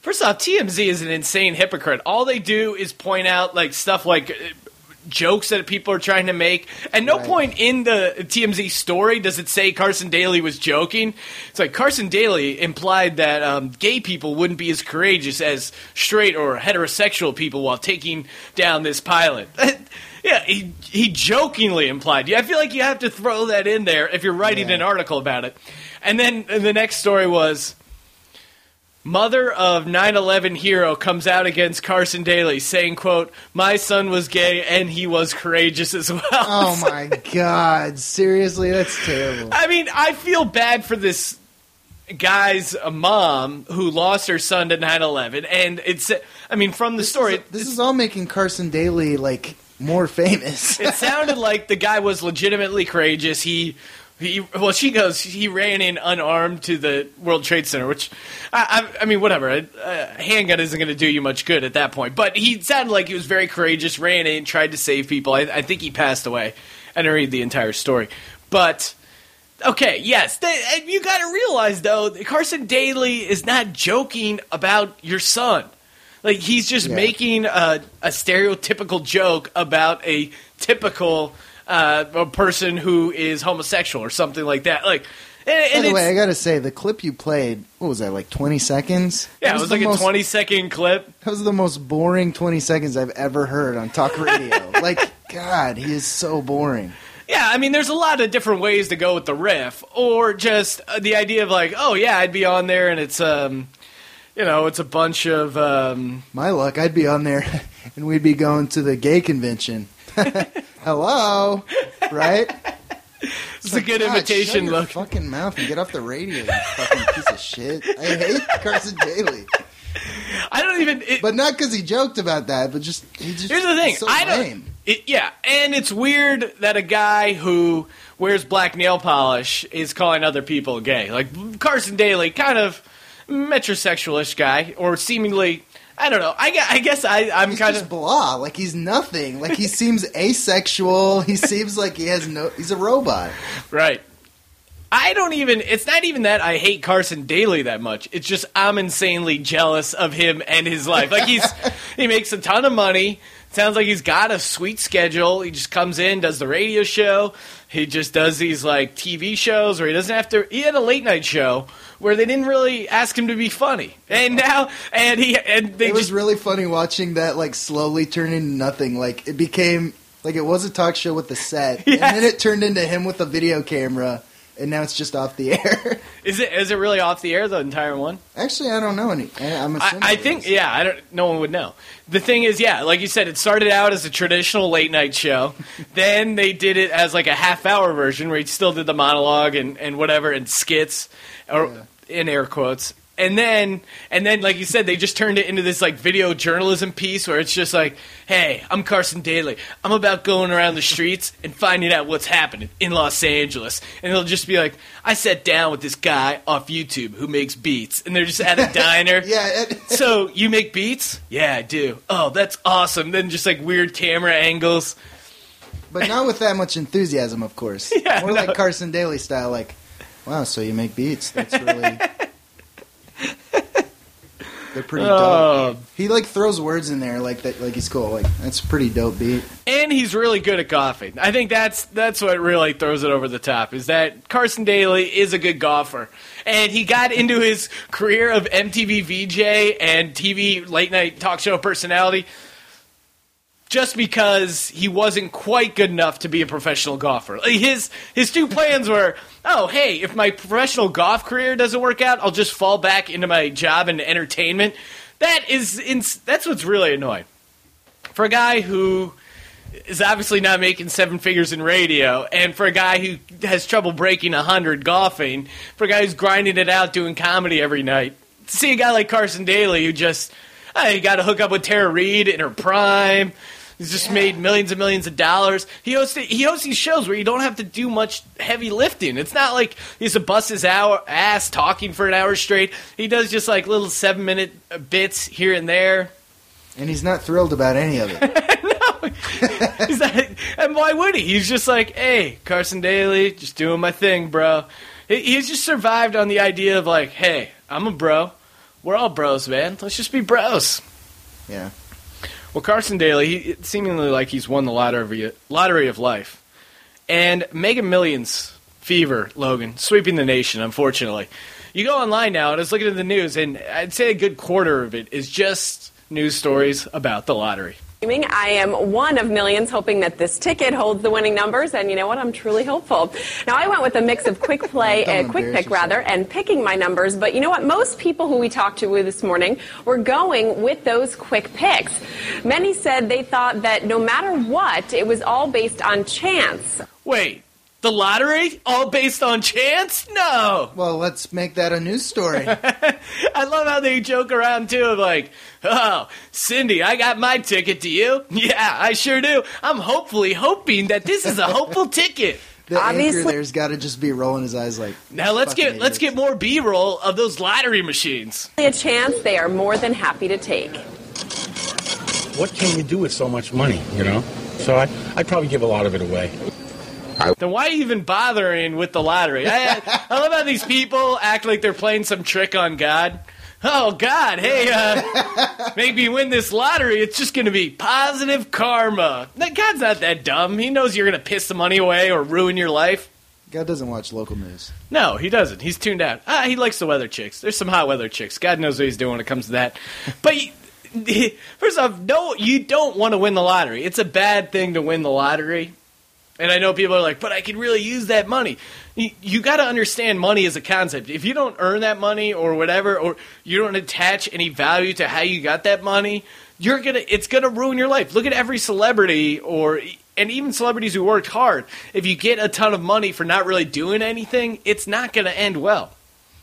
First off, TMZ is an insane hypocrite. All they do is point out like stuff like jokes that people are trying to make. At no Right. point in the TMZ story does it say Carson Daly was joking. It's like Carson Daly implied that um, gay people wouldn't be as courageous as straight or heterosexual people while taking down this pilot. yeah, he he jokingly implied. Yeah, I feel like you have to throw that in there if you're writing an article about it. And then and the next story was Mother of 9/11 hero comes out against Carson Daly, saying, "quote My son was gay and he was courageous as well." Oh my god! Seriously, that's terrible. I mean, I feel bad for this guy's mom who lost her son to 9/11, and it's. I mean, from the story, This is all making Carson Daly like more famous. it sounded like the guy was legitimately courageous. He. He, well, she goes. He ran in unarmed to the World Trade Center, which, I, I, I mean, whatever. A, a handgun isn't going to do you much good at that point. But he sounded like he was very courageous. Ran in, tried to save people. I, I think he passed away. I didn't read the entire story, but okay, yes. They, and you got to realize though, that Carson Daly is not joking about your son. Like he's just Yeah. making a, a stereotypical joke about a typical uh, a person who is homosexual or something like that. Like, and, By the way, I gotta say, the clip you played, what was that, like 20 seconds? yeah, That it was like a most- twenty second clip. That was the most boring 20 seconds I've ever heard on talk radio. like, God, he is so boring. Yeah, I mean, there's a lot of different ways to go with the riff, or just uh, the idea of like, oh yeah, I'd be on there, and it's um, you know, it's a bunch of um, My luck, I'd be on there and we'd be going to the gay convention. Hello, right? It's a good God, imitation shut look. fucking mouth and get off the radio, you fucking piece of shit. I hate Carson Daly. I don't even. It, But not because he joked about that, but just he just Here's the thing. so I don't. It, yeah, and it's weird that a guy who wears black nail polish is calling other people gay. Like Carson Daly, kind of metrosexualish guy, or seemingly. I don't know. I, I guess I, I'm He's kind just of. blah. Like he's nothing. Like he seems asexual. He seems like he has no. He's a robot. Right. I don't even. It's not even that I hate Carson Daly that much. It's just I'm insanely jealous of him and his life. Like he's he makes a ton of money. Sounds like he's got a sweet schedule. He just comes in, does the radio show. He just does these like TV shows, where he doesn't have to. He had a late night show where they didn't really ask him to be funny, and now and he and they it was just really funny watching that like slowly turn into nothing. Like it became like it was a talk show with the set, and then it turned into him with a video camera and now it's just off the air. Is it is it really off the air the entire one? Actually, I don't know any. I, I'm I, assuming. I think yeah. I don't. No one would know. The thing is, yeah, like you said, it started out as a traditional late night show. then they did it as like a half hour version where he still did the monologue and, and whatever and skits, or in air quotes. And then and then like you said, they just turned it into this like video journalism piece where it's just like, hey, I'm Carson Daly. I'm about going around the streets and finding out what's happening in Los Angeles. And it'll just be like, I sat down with this guy off YouTube who makes beats, and they're just at a diner. yeah. so you make beats? Yeah, I do. Oh, that's awesome. Then just like weird camera angles. But not with that much enthusiasm, of course. Yeah, More no. like Carson Daly style, like, wow, so you make beats. That's really. They're pretty dope. Um, he like throws words in there like that, like he's cool. Like that's a pretty dope beat. And he's really good at golfing. I think that's that's what really throws it over the top. Is that Carson Daly is a good golfer, and he got into his career of MTV VJ and TV late night talk show personality just because he wasn't quite good enough to be a professional golfer. His his two plans were, oh hey, if my professional golf career doesn't work out, I'll just fall back into my job in entertainment. That is ins- that's what's really annoying for a guy who is obviously not making seven figures in radio, and for a guy who has trouble breaking hundred golfing, for a guy who's grinding it out doing comedy every night, to see a guy like Carson Daly who just uh, he got to hook up with Tara Reid in her prime. He's just made millions and millions of dollars. He hosts he hosts these shows where you don't have to do much heavy lifting. It's not like he has to bust his hour, ass talking for an hour straight. He does just like little seven minute bits here and there. And he's not thrilled about any of it. He's not- and why would he? He's just like, hey, Carson Daly, just doing my thing, bro. He's just survived on the idea of like, hey, I'm a bro. We're all bros, man. Let's just be bros. Yeah. Well, Carson Daly, he, seemingly like he's won the lottery, lottery of life. And Mega Millions fever, Logan, sweeping the nation, unfortunately. You go online now, and I was looking at the news, and I'd say a good quarter of it is just news stories about the lottery. I am one of millions hoping that this ticket holds the winning numbers, and you know what? I'm truly hopeful. Now, I went with a mix of quick play, Don't uh, quick embarrass pick rather, and picking my numbers. But you know what? Most people who we talked to this morning were going with those quick picks. Many said they thought that no matter what, it was all based on chance. Wait, the lottery? All based on chance? No. Well, let's make that a news story. I love how they joke around too of like, oh, Cindy, I got my ticket to you. Yeah, I sure do. I'm hopefully hoping that this is a hopeful ticket. The anchor Obviously- there's got to just be rolling his eyes like. Now let's fucking get let's get more B-roll of those lottery machines. A chance they are more than happy to take. What can you do with so much money, you know? So I, I'd probably give a lot of it away. Then why even bothering with the lottery? I, I love how these people act like they're playing some trick on God. Oh God, hey, uh, make me win this lottery. It's just going to be positive karma. That God's not that dumb. He knows you're going to piss the money away or ruin your life. God doesn't watch local news. No, he doesn't. He's tuned out. Ah, he likes the weather chicks. There's some hot weather chicks. God knows what he's doing when it comes to that. But you- first off, no, you don't want to win the lottery. It's a bad thing to win the lottery. And I know people are like, but I could really use that money. You, you got to understand money as a concept. If you don't earn that money or whatever, or you don't attach any value to how you got that money, you're gonna. It's gonna ruin your life. Look at every celebrity, or and even celebrities who worked hard. If you get a ton of money for not really doing anything, it's not gonna end well.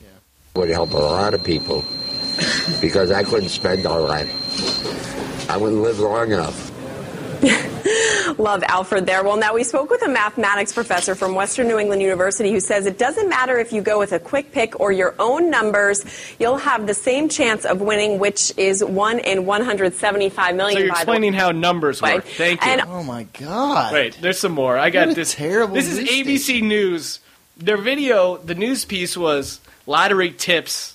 Yeah. Would help a lot of people because I couldn't spend all that. I wouldn't live long enough. Love Alfred there. Well, now we spoke with a mathematics professor from Western New England University who says it doesn't matter if you go with a quick pick or your own numbers, you'll have the same chance of winning, which is 1 in 175 million. So you're by the explaining how numbers way. work. Thank you. And- Oh my god! Wait, there's some more. I got What a this. terrible This is news ABC News. Their video, the news piece was lottery tips.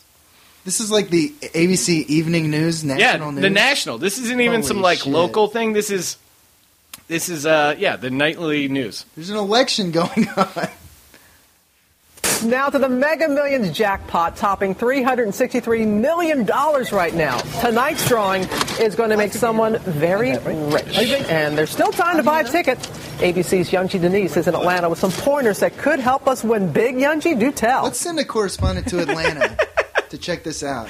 This is like the ABC Evening News, yeah, national news. the national. This isn't even Holy some like shit. local thing. This is this is uh yeah the nightly news. There's an election going on. Now to the Mega Millions jackpot, topping $363 million right now. Tonight's drawing is going to make someone very rich. And there's still time to buy a ticket. ABC's Youngji Denise is in Atlanta with some pointers that could help us win big. Youngji, do tell. Let's send a correspondent to Atlanta to check this out.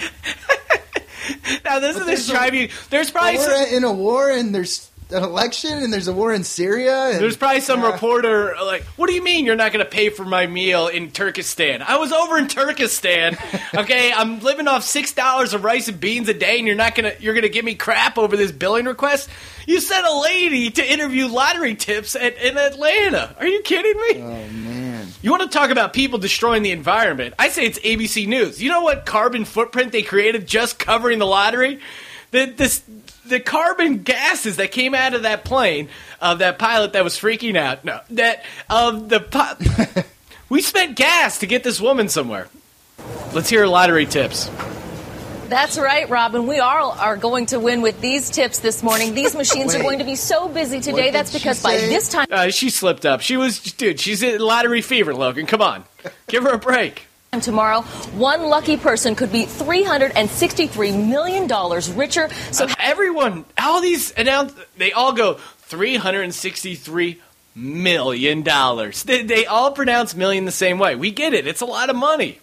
Now this is there's the a- drive. There's probably some, in a war and there's an election and there's a war in Syria. And, there's probably some reporter uh, like, what do you mean you're not going to pay for my meal in Turkestan? I was over in Turkestan. Okay, I'm living off six dollars of rice and beans a day, and you're not gonna you're gonna give me crap over this billing request? You sent a lady to interview lottery tips at, in Atlanta. Are you kidding me? Oh man. You want to talk about people destroying the environment? I say it's ABC News. You know what carbon footprint they created just covering the lottery? The this the carbon gases that came out of that plane of that pilot that was freaking out. No, that of the pi- we spent gas to get this woman somewhere. Let's hear lottery tips. That's right, Robin. We all are going to win with these tips this morning. These machines are going to be so busy today. That's because by say? this time Uh, she slipped up. She was dude. She's in lottery fever, Logan. Come on, give her a break. Tomorrow, one lucky person could be $363 million richer. So Uh, everyone, all these announce, they all go three hundred and sixty-three million dollars. They, they all pronounce million the same way. We get it. It's a lot of money.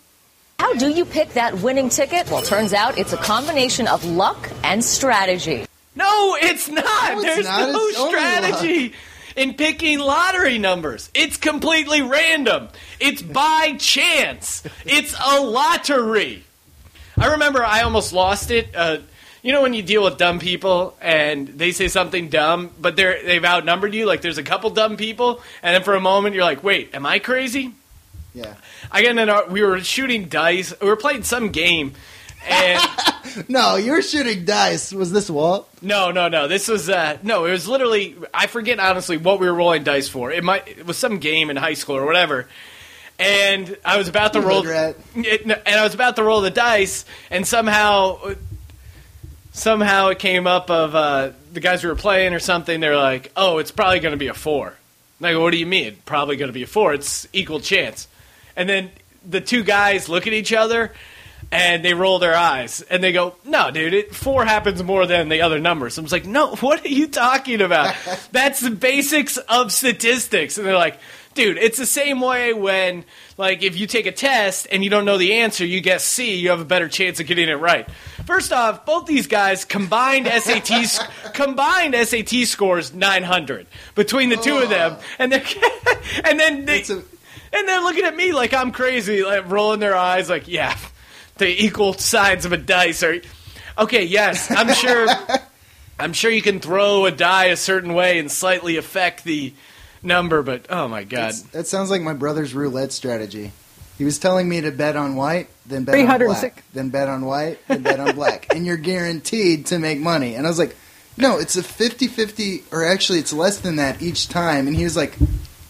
how do you pick that winning ticket? Well, turns out it's a combination of luck and strategy. No, it's not. No, it's There's not. no It's only strategy in picking lottery numbers. It's completely random. It's by chance. It's a lottery. I remember I almost lost it. Uh, you know when you deal with dumb people and they say something dumb, but they're they've outnumbered you. Like there's a couple dumb people, and then for a moment you're like, "Wait, am I crazy?" Yeah. I got in our, we were shooting dice. We were playing some game, and No, you were shooting dice. Was this Walt? No, no, no. This was uh, no. It was literally. I forget honestly what we were rolling dice for. It might. It was some game in high school or whatever. And I was about to roll. It, and I was about to roll the dice, and somehow, somehow it came up of uh, the guys we were playing or something. They're like, "Oh, it's probably going to be a four. And I go, "What do you mean? Probably going to be a four? It's equal chance." And then the two guys look at each other and they roll their eyes and they go, "No, dude, it, four happens more than the other numbers." I was like, "No, what are you talking about? That's the basics of statistics." And they're like, "Dude, it's the same way when like if you take a test and you don't know the answer, you guess C, you have a better chance of getting it right." First off, both these guys combined SAT combined SAT scores 900 between the two of them, and they and then they and they're looking at me like I'm crazy, like rolling their eyes, like, yeah, the equal sides of a dice are. Okay, yes, I'm sure. I'm sure you can throw a die a certain way and slightly affect the number, but oh my god, That sounds like my brother's roulette strategy. He was telling me to bet on white, then bet on black, then bet on white, then bet on black, and you're guaranteed to make money. And I was like, no, it's a 50-50, or actually it's less than that each time. And he was like,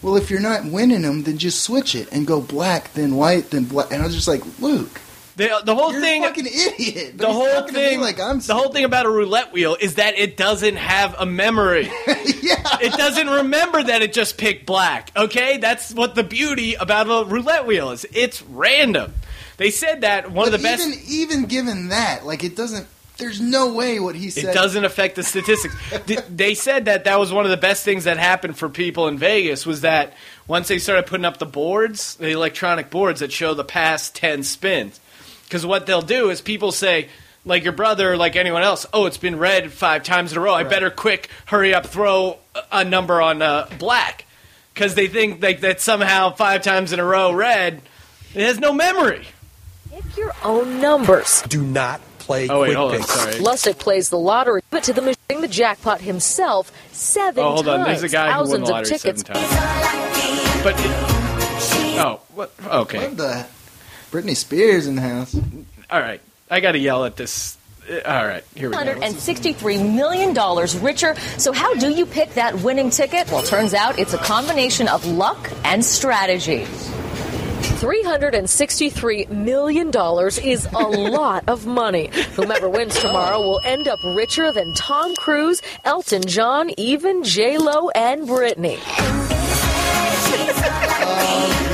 well, if you're not winning them, then just switch it and go black, then white, then black. And I was just like, Luke, the the whole you're thing. a fucking idiot. But the he's whole me thing, like I'm the whole thing about a roulette wheel is that it doesn't have a memory. yeah. It doesn't remember that it just picked black. Okay, that's what the beauty about a roulette wheel is. It's random. They said that one of the But best. Even, even given that, like it doesn't. There's no way what he said. It doesn't affect the statistics. They said that that was one of the best things that happened for people in Vegas was that once they started putting up the boards, the electronic boards that show the past 10 spins. Because what they'll do is people say, like your brother, like anyone else, oh, it's been red five times in a row. I better quick hurry up, throw a- a number on uh, black. Because they think like that somehow five times in a row red, it has no memory. Pick your own numbers. Do not play Oh, wait, quick hold on, picks. sorry. Lustig plays the lottery, but to the machine, the jackpot himself seven Oh, hold times. on. There's a guy who won Thousands the of lottery tickets. seven times. But it, oh, what? Okay. What the? Britney Spears in the house. All right, I got to yell at this. Uh, All right, here we go. $163 million richer. So, how do you pick that winning ticket? Well, turns out it's a combination of luck and strategy. $363 million is a lot of money. Whomever wins tomorrow will end up richer than Tom Cruise, Elton John, even J-Lo and Britney.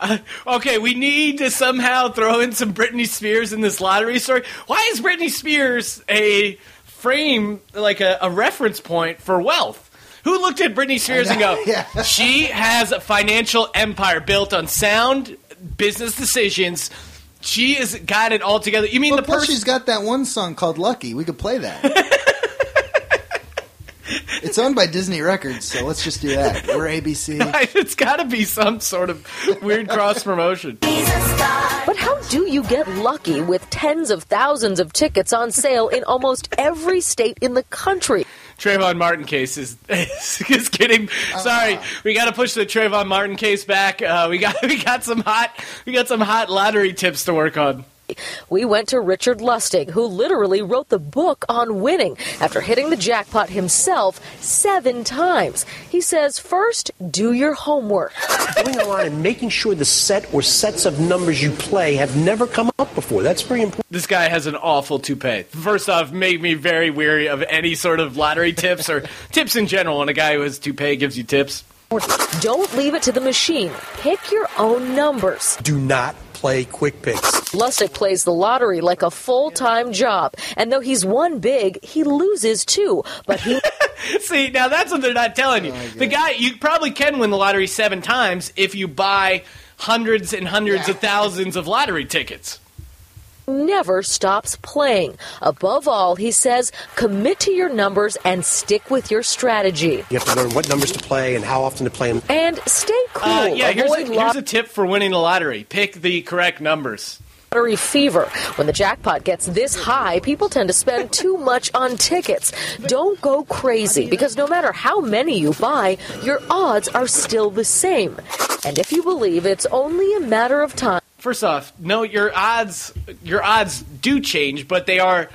Uh, okay, we need to somehow throw in some Britney Spears in this lottery story. Why is Britney Spears a frame, like a, a reference point for wealth? Who looked at Britney Spears and go, yeah. she has a financial empire built on sound business decisions. She has got it all together. You mean Well, the person? she's got that one song called "Lucky." We could play that. it's owned by Disney Records, so let's just do that. We're ABC. it's got to be some sort of weird cross promotion. But how do you get lucky with tens of thousands of tickets on sale in almost every state in the country? Trayvon Martin case is is, is getting. Sorry, we got to push the Trayvon Martin case back. Uh, we got we got some hot we got some hot lottery tips to work on. We went to Richard Lustig, who literally wrote the book on winning after hitting the jackpot himself seven times. He says, first, do your homework. Going on and making sure the set or sets of numbers you play have never come up before. That's very important. This guy has an awful toupee. First off, made me very weary of any sort of lottery tips or tips in general. When a guy who has toupee gives you tips, Don't leave it to the machine. Pick your own numbers. Do not play quick picks. Lustig plays the lottery like a full time job. And though he's won big, he loses too. But he. See, now that's what they're not telling you. Oh, the guy, you probably can win the lottery seven times if you buy hundreds and hundreds of thousands of lottery tickets. Never stops playing. Above all, he says, commit to your numbers and stick with your strategy. You have to learn what numbers to play and how often to play them. And stay cool. Uh, yeah, here's a, Avoid here's a tip for winning the lottery: pick the correct numbers. lottery fever. When the jackpot gets this high, people tend to spend too much on tickets. Don't go crazy because no matter how many you buy, your odds are still the same. And if you believe it's only a matter of time, First off, no, your odds your odds do change, but they are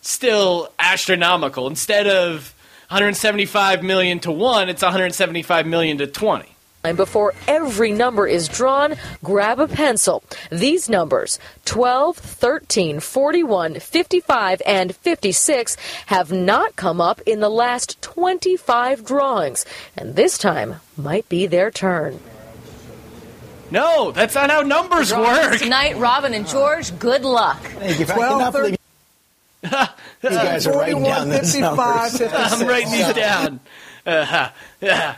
still astronomical. Instead of 175 million to one, it's 175 million to 20. And before every number is drawn, grab a pencil. These numbers 12, 13, 41, 55, and 56 have not come up in the last 25 drawings, and this time might be their turn. No, that's not how numbers work. Tonight, Robin and George, good luck. Thank if I 12, cannot believe you guys are writing down this 55, numbers. I'm writing these down. Uh, yeah.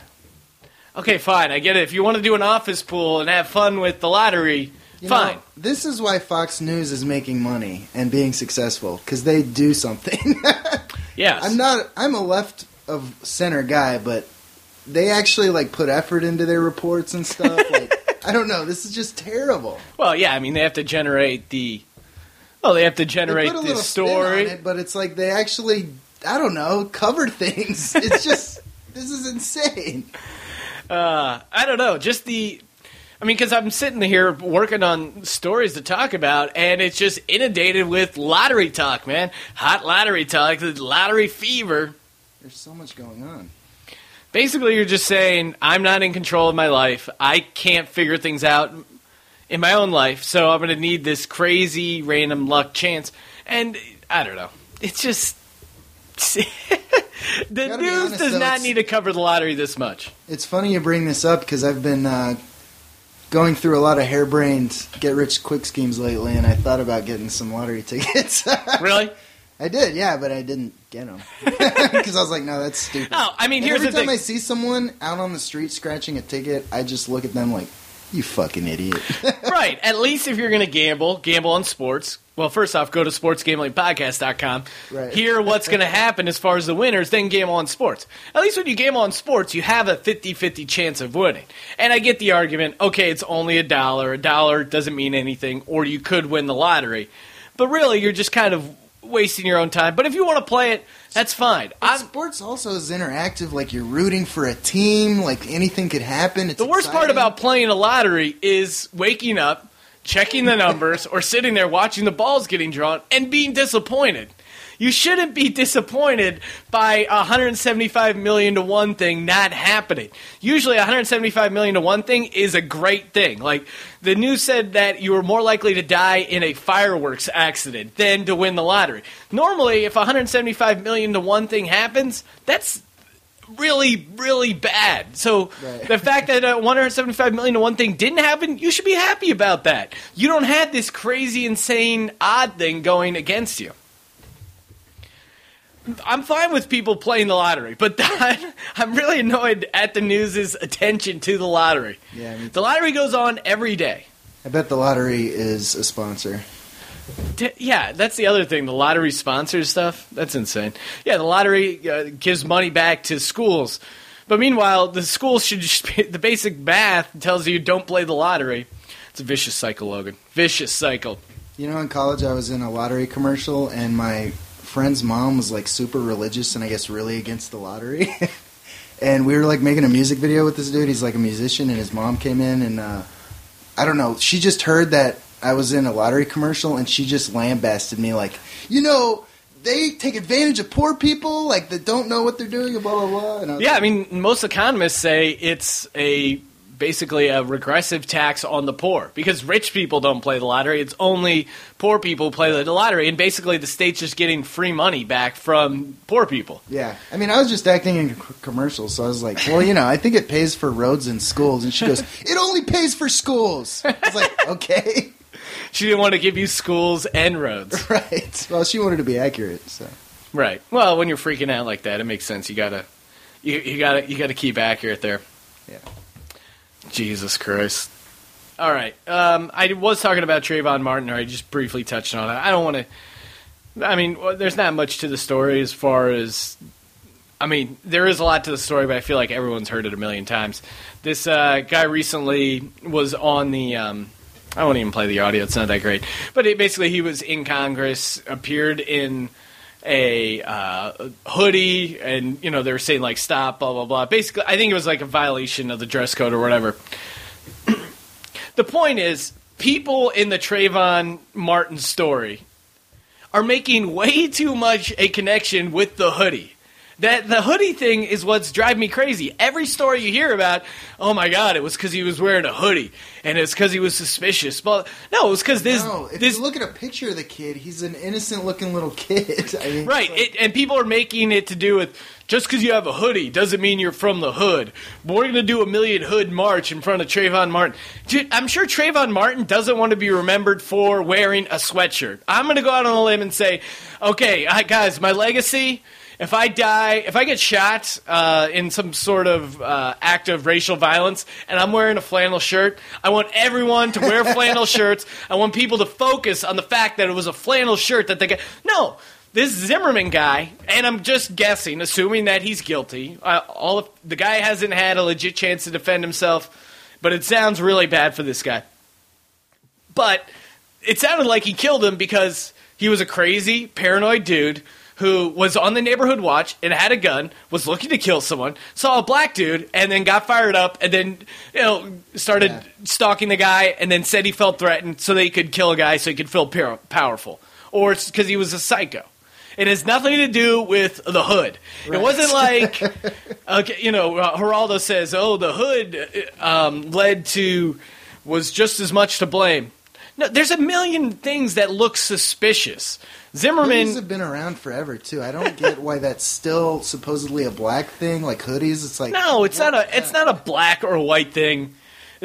Okay, fine. I get it. If you want to do an office pool and have fun with the lottery, You fine. know, this is why Fox News is making money and being successful because they do something. yes. I'm not. I'm a left of center guy, but they actually like put effort into their reports and stuff. like I don't know. This is just terrible. Well, yeah. I mean, they have to generate the. Well, they have to generate the story. it, but it's like they actually. I don't know. Cover things. It's just. this is insane. Uh, I don't know. Just the. I mean, because I'm sitting here working on stories to talk about, and it's just inundated with lottery talk, man. Hot lottery talk, lottery fever. There's so much going on. Basically, you're just saying, I'm not in control of my life. I can't figure things out in my own life, so I'm going to need this crazy random luck chance. And I don't know. It's just. the news honest, does though, not need to cover the lottery this much. It's funny you bring this up because I've been uh, going through a lot of harebrained get rich quick schemes lately, and I thought about getting some lottery tickets. really? I did, yeah, but I didn't get them because I was like, no, that's stupid. No, I mean, And here's every the time thing. I see someone out on the street scratching a ticket, I just look at them like, you fucking idiot. right. At least if you're going to gamble, gamble on sports. Well, first off, go to sportsgamblingpodcast.com. Right. Hear what's going to happen as far as the winners, then gamble on sports. At least when you gamble on sports, you have a 50 50 chance of winning. And I get the argument okay, it's only a dollar. A dollar doesn't mean anything, or you could win the lottery. But really, you're just kind of wasting your own time. But if you want to play it, that's fine. Sports also is interactive. Like you're rooting for a team. Like anything could happen. It's The worst part about playing a lottery is waking up, checking the numbers, or sitting there watching the balls getting drawn and being disappointed. You shouldn't be disappointed by a 175 million to one thing not happening. Usually, 175 million to one thing is a great thing. Like the news said that you were more likely to die in a fireworks accident than to win the lottery. Normally, if 175 million to one thing happens, that's really, really bad. So the fact that uh, 175 million to one thing didn't happen, you should be happy about that. You don't have this crazy, insane, odd thing going against you. I'm fine with people playing the lottery, but I'm really annoyed at the news's attention to the lottery. Yeah, The lottery goes on every day. I bet the lottery is a sponsor. D- Yeah, that's the other thing. The lottery sponsors stuff. That's insane. Yeah, the lottery uh, gives money back to schools, but meanwhile, the schools should just be, the basic math tells you don't play the lottery. It's a vicious cycle, Logan. Vicious cycle. You know, in college, I was in a lottery commercial, and my friend's mom was like super religious and I guess really against the lottery. and we were like making a music video with this dude. He's like a musician, and his mom came in, and uh, I don't know. She just heard that I was in a lottery commercial, and she just lambasted me like, you know. They take advantage of poor people, like that don't know what they're doing, and blah blah blah. And I Yeah, I mean, most economists say it's a basically a regressive tax on the poor because rich people don't play the lottery. It's only poor people who play the lottery, and basically the state's just getting free money back from poor people. Yeah, I mean, I was just acting in commercials, so I was like, well, you know, I think it pays for roads and schools. And she goes, it only pays for schools. I was like, okay. She didn't want to give you schools and roads. Right. Well, she wanted to be accurate, so. Right. Well, when you're freaking out like that, it makes sense. You gotta, you, you gotta, you gotta keep accurate there. Yeah. Jesus Christ. All right. Um, I was talking about Trayvon Martin, or I just briefly touched on it. I don't want to. I mean, there's not much to the story as far as. I mean, there is a lot to the story, but I feel like everyone's heard it a million times. This uh, guy recently was on the. Um, I won't even play the audio; it's not that great. But it, basically, he was in Congress, appeared in a uh, hoodie, and you know they were saying like "stop," blah blah blah. Basically, I think it was like a violation of the dress code or whatever. the point is, people in the Trayvon Martin story are making way too much a connection with the hoodie. That the hoodie thing is what's driving me crazy. Every story you hear about, oh my god, it was because he was wearing a hoodie, and it's because he was suspicious. But no, it was because this No, if this you look at a picture of the kid, he's an innocent-looking little kid. I mean, Right, it, and people are making it to do with just because you have a hoodie doesn't mean you're from the hood. But we're going to do a million hood march in front of Trayvon Martin. Dude, I'm sure Trayvon Martin doesn't want to be remembered for wearing a sweatshirt. I'm going to go out on a limb and say, okay, guys, my legacy. If I die, if I get shot uh, in some sort of uh, act of racial violence, and I'm wearing a flannel shirt, I want everyone to wear flannel shirts. I want people to focus on the fact that it was a flannel shirt that they got. No, this Zimmerman guy, and I'm just guessing, assuming that he's guilty. Uh, all of, the guy hasn't had a legit chance to defend himself, but it sounds really bad for this guy. But it sounded like he killed him because he was a crazy, paranoid dude who was on the neighborhood watch and had a gun, was looking to kill someone, saw a black dude, and then got fired up, and then you know started stalking the guy, and then said he felt threatened so that he could kill a guy so he could feel pow- powerful, or it's because he was a psycho. It has nothing to do with the hood. It wasn't like, okay, you know, uh, Geraldo says, "Oh, the hood uh, um, led to was just as much to blame." No, there's a million things that look suspicious. Hoodies have been around forever too. I don't get why that's still supposedly a black thing, like hoodies. It's like no, it's not a, it's not a black or white thing.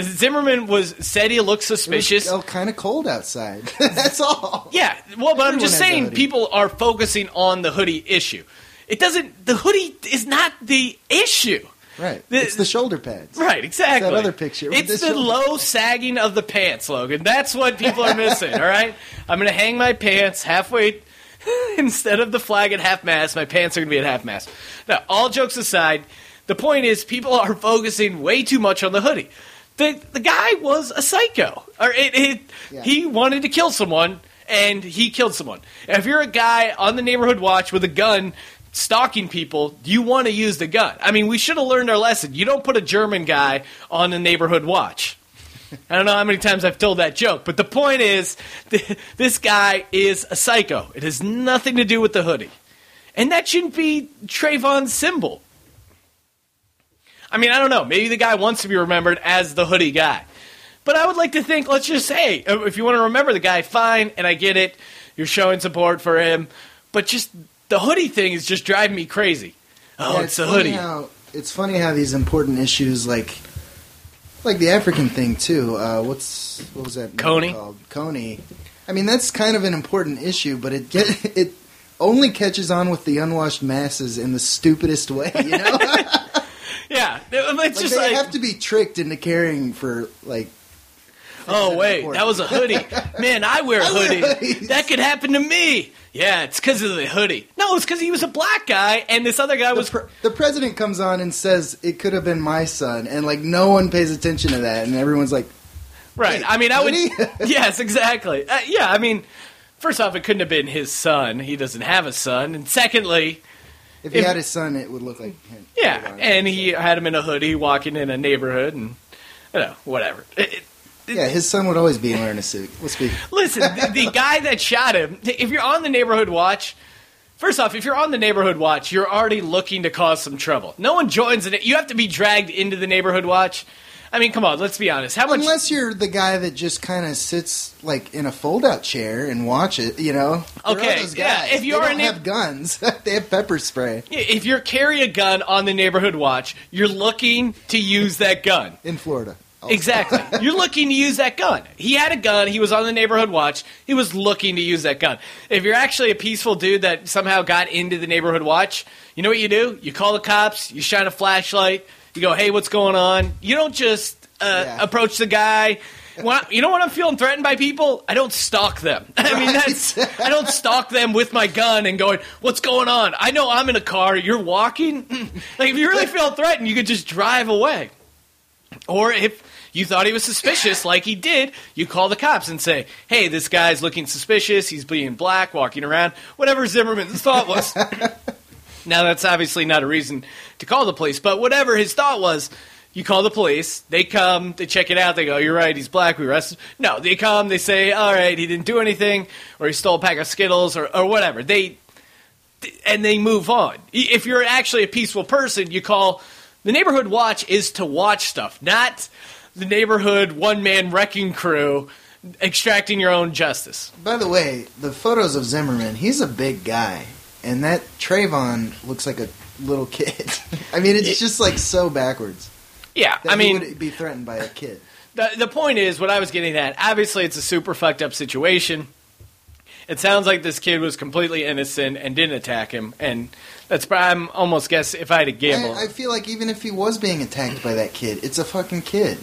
Zimmerman was said he looked suspicious. Oh, kind of cold outside. that's all. Yeah, well, but I'm just saying people are focusing on the hoodie issue. It doesn't. The hoodie is not the issue. Right. The- it's the shoulder pads. Right, exactly. That other picture. It's the the low sagging of the pants, Logan. That's what people are missing. all right, I'm going to hang my pants halfway instead of the flag at half mast. My pants are going to be at half mast. Now, all jokes aside, the point is people are focusing way too much on the hoodie. The the guy was a psycho, or it, it, he wanted to kill someone. And he killed someone. If you're a guy on the neighborhood watch with a gun stalking people, you want to use the gun. I mean, we should have learned our lesson. You don't put a German guy on the neighborhood watch. I don't know how many times I've told that joke, but the point is, th- this guy is a psycho. It has nothing to do with the hoodie. And that shouldn't be Trayvon's symbol. I mean, I don't know. Maybe the guy wants to be remembered as the hoodie guy. But I would like to think, let's just say, if you want to remember the guy, fine, and I get it. You're showing support for him. But just the hoodie thing is just driving me crazy. Oh, Yeah, it's a hoodie. How, it's funny how these important issues, like like the African thing too. Uh, what's what was that Kony? called? Kony. I mean, that's kind of an important issue, but it get it only catches on with the unwashed masses in the stupidest way. You know, Yeah, it's like just they like, have to be tricked into caring for like. Oh wait, that was a hoodie. Man, I wear a hoodie. that could happen to me. Yeah, it's because of the hoodie. No, it's because he was a black guy, and this other guy was. The president comes on and says it could have been my son, and like no one pays attention to that, and everyone's like, Right. Wait, I mean, I would. hoodie? yes, exactly. Uh, yeah, I mean, first off, it couldn't have been his son. He doesn't have a son, and secondly, if he If- had his son, it would look like him. yeah, and he had him in a hoodie walking in a neighborhood, and you know, whatever. It- it- Yeah, his son would always be wearing a suit. Let's be. Listen, the, the guy that shot him, if you're on the neighborhood watch, first off, if you're on the neighborhood watch, you're already looking to cause some trouble. No one joins it. You have to be dragged into the neighborhood watch. I mean, come on, let's be honest. How much? Unless you're the guy that just kind of sits like in a fold-out chair and watch it, you know. Okay, yeah, if you're they an- don't have guns, they have pepper spray If you're carry a gun on the neighborhood watch, you're looking to use that gun. in Florida. Exactly. You're looking to use that gun. He had a gun. He was on the neighborhood watch. He was looking to use that gun. If you're actually a peaceful dude that somehow got into the neighborhood watch, you know what you do? You call the cops. You shine a flashlight. You go, "Hey, what's going on?" You don't just uh, approach the guy. When I- you know when I'm feeling threatened by people, I don't stalk them. I mean, that's I don't stalk them with my gun and going, "What's going on?" I know I'm in a car. You're walking. like if you really feel threatened, you could just drive away. Or if you thought he was suspicious, like he did, you call the cops and say, "Hey, this guy's looking suspicious. He's being black, walking around." Whatever Zimmerman's thought was. now that's obviously not a reason to call the police, but whatever his thought was, you call the police. They come, they check it out. They go, "You're right. He's black. We arrest him." No, they come. They say, "All right, he didn't do anything, or he stole a pack of Skittles, or, or whatever." They and they move on. If you're actually a peaceful person, you call the neighborhood watch is to watch stuff, not the neighborhood one man wrecking crew extracting your own justice. By the way, the photos of Zimmerman, he's a big guy, and that Trayvon looks like a little kid. I mean, it's just like so backwards. Yeah, I he mean, would be threatened by a kid. the, the point is what I was getting at. Obviously, it's a super fucked up situation. It sounds like this kid was completely innocent and didn't attack him, and that's probably, I'm almost guess if I had to gamble. I, I feel like even if he was being attacked by that kid, it's a fucking kid.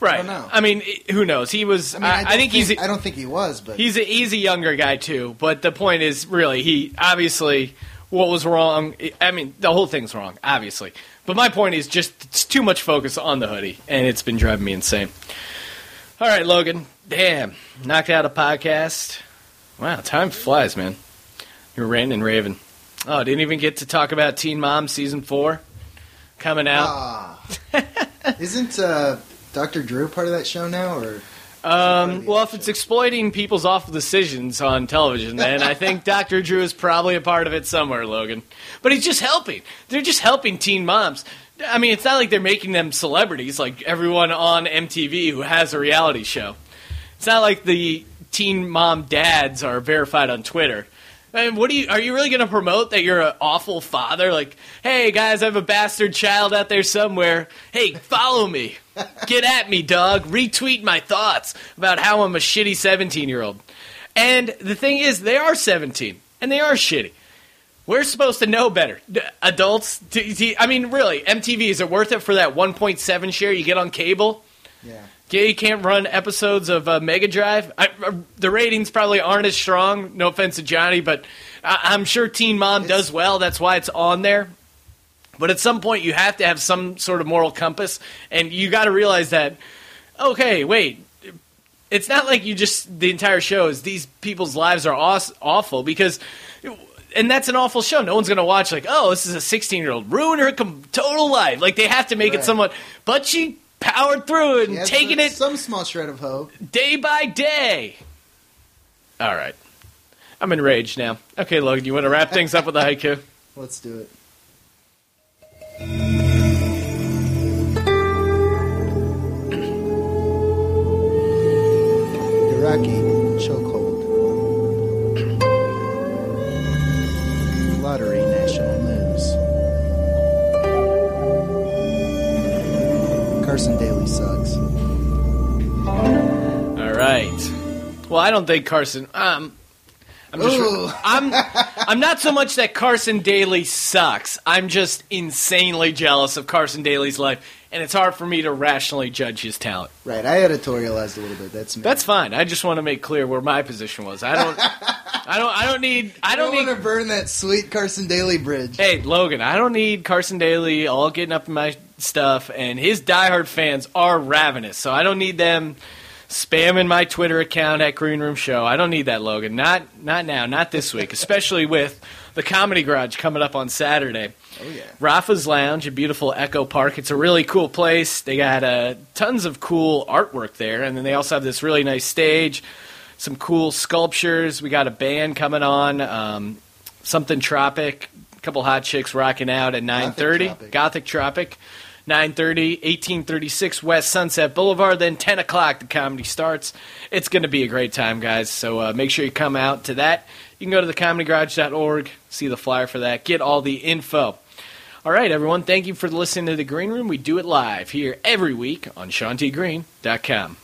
Right. I, mean, i- who knows? He was. I mean, I, I, don't think, he's. I don't think he was, but He's a, he's a younger guy too, but the point is really he obviously what was wrong. I mean, the whole thing's wrong, obviously. But my point is just it's too much focus on the hoodie, and it's been driving me insane. All right, Logan. Damn, knocked out a podcast. Wow, time flies, man. You're ranting and raving. Oh, didn't even get to talk about Teen Mom season four coming out. Ah. isn't uh, Doctor Drew part of that show now? Or Um, well, if it's exploiting people's awful decisions on television, then I think Dr. Drew is probably a part of it somewhere, Logan. But he's just helping. They're just helping teen moms. I mean, it's not like they're making them celebrities like everyone on MTV who has a reality show. It's not like the teen mom dads are verified on Twitter. I mean, what do you? Are you really going to promote that you're an awful father? Like, hey guys, I have a bastard child out there somewhere. Hey, follow me, get at me, dog. Retweet my thoughts about how I'm a shitty 17 year old. And the thing is, they are 17 and they are shitty. We're supposed to know better. Adults, I mean, really, MTV is it worth it for that 1.7 share you get on cable? Yeah. Yeah, you can't run episodes of uh, Mega Drive. I, uh, the ratings probably aren't as strong. No offense to Johnny, but I, I'm sure Teen Mom does well. That's why it's on there. But at some point, you have to have some sort of moral compass, and you got to realize that. Okay, wait. It's not like you just the entire show is these people's lives are aw- awful because, and that's an awful show. No one's gonna watch like, oh, this is a 16 year old ruin her com- total life. Like they have to make it somewhat, but she powered through it and He taking it some small shred of hope. day by day. All right. I'm enraged now. Okay, Logan, you want to wrap things up with a haiku? Let's do it. Iraqi chokehold. Lottery national Carson Daly sucks. All right. Well, I don't think Carson. Um, I'm just. I'm. I'm not so much that Carson Daly sucks. I'm just insanely jealous of Carson Daly's life, and it's hard for me to rationally judge his talent. Right. I editorialized a little bit. That's me. That's fine. I just want to make clear where my position was. I don't. I don't. I don't need. I don't, don't need, want to burn that sweet Carson Daly bridge. Hey, Logan. I don't need Carson Daly all getting up in my stuff, and his diehard fans are ravenous, so I don't need them spamming my Twitter account at Green Room Show. I don't need that, Logan. Not not now, not this week, especially with the Comedy Garage coming up on Saturday. Oh yeah. Rafa's Lounge in beautiful Echo Park. It's a really cool place. They got uh, tons of cool artwork there, and then they also have this really nice stage, some cool sculptures. We got a band coming on, um, something Tropic, a couple hot chicks rocking out at nine thirty. Gothic Tropic. 9.30, 1836 West Sunset Boulevard. Then 10 o'clock, the comedy starts. It's going to be a great time, guys. So uh, make sure you come out to that. You can go to thecomedygarage.org, see the flyer for that, get all the info. All right, everyone. Thank you for listening to The Green Room. We do it live here every week on SeanTGreen.com.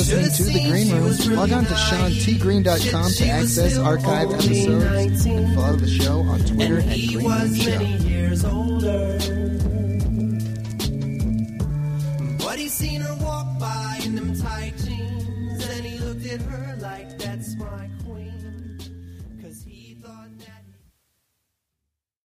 listening to The Green Room. Log on to SeanTGreen.com to access archive episodes and follow the show on Twitter at he Green Room Show. many years older. But he seen her walk by in them tight jeans, and he looked at her like that smile.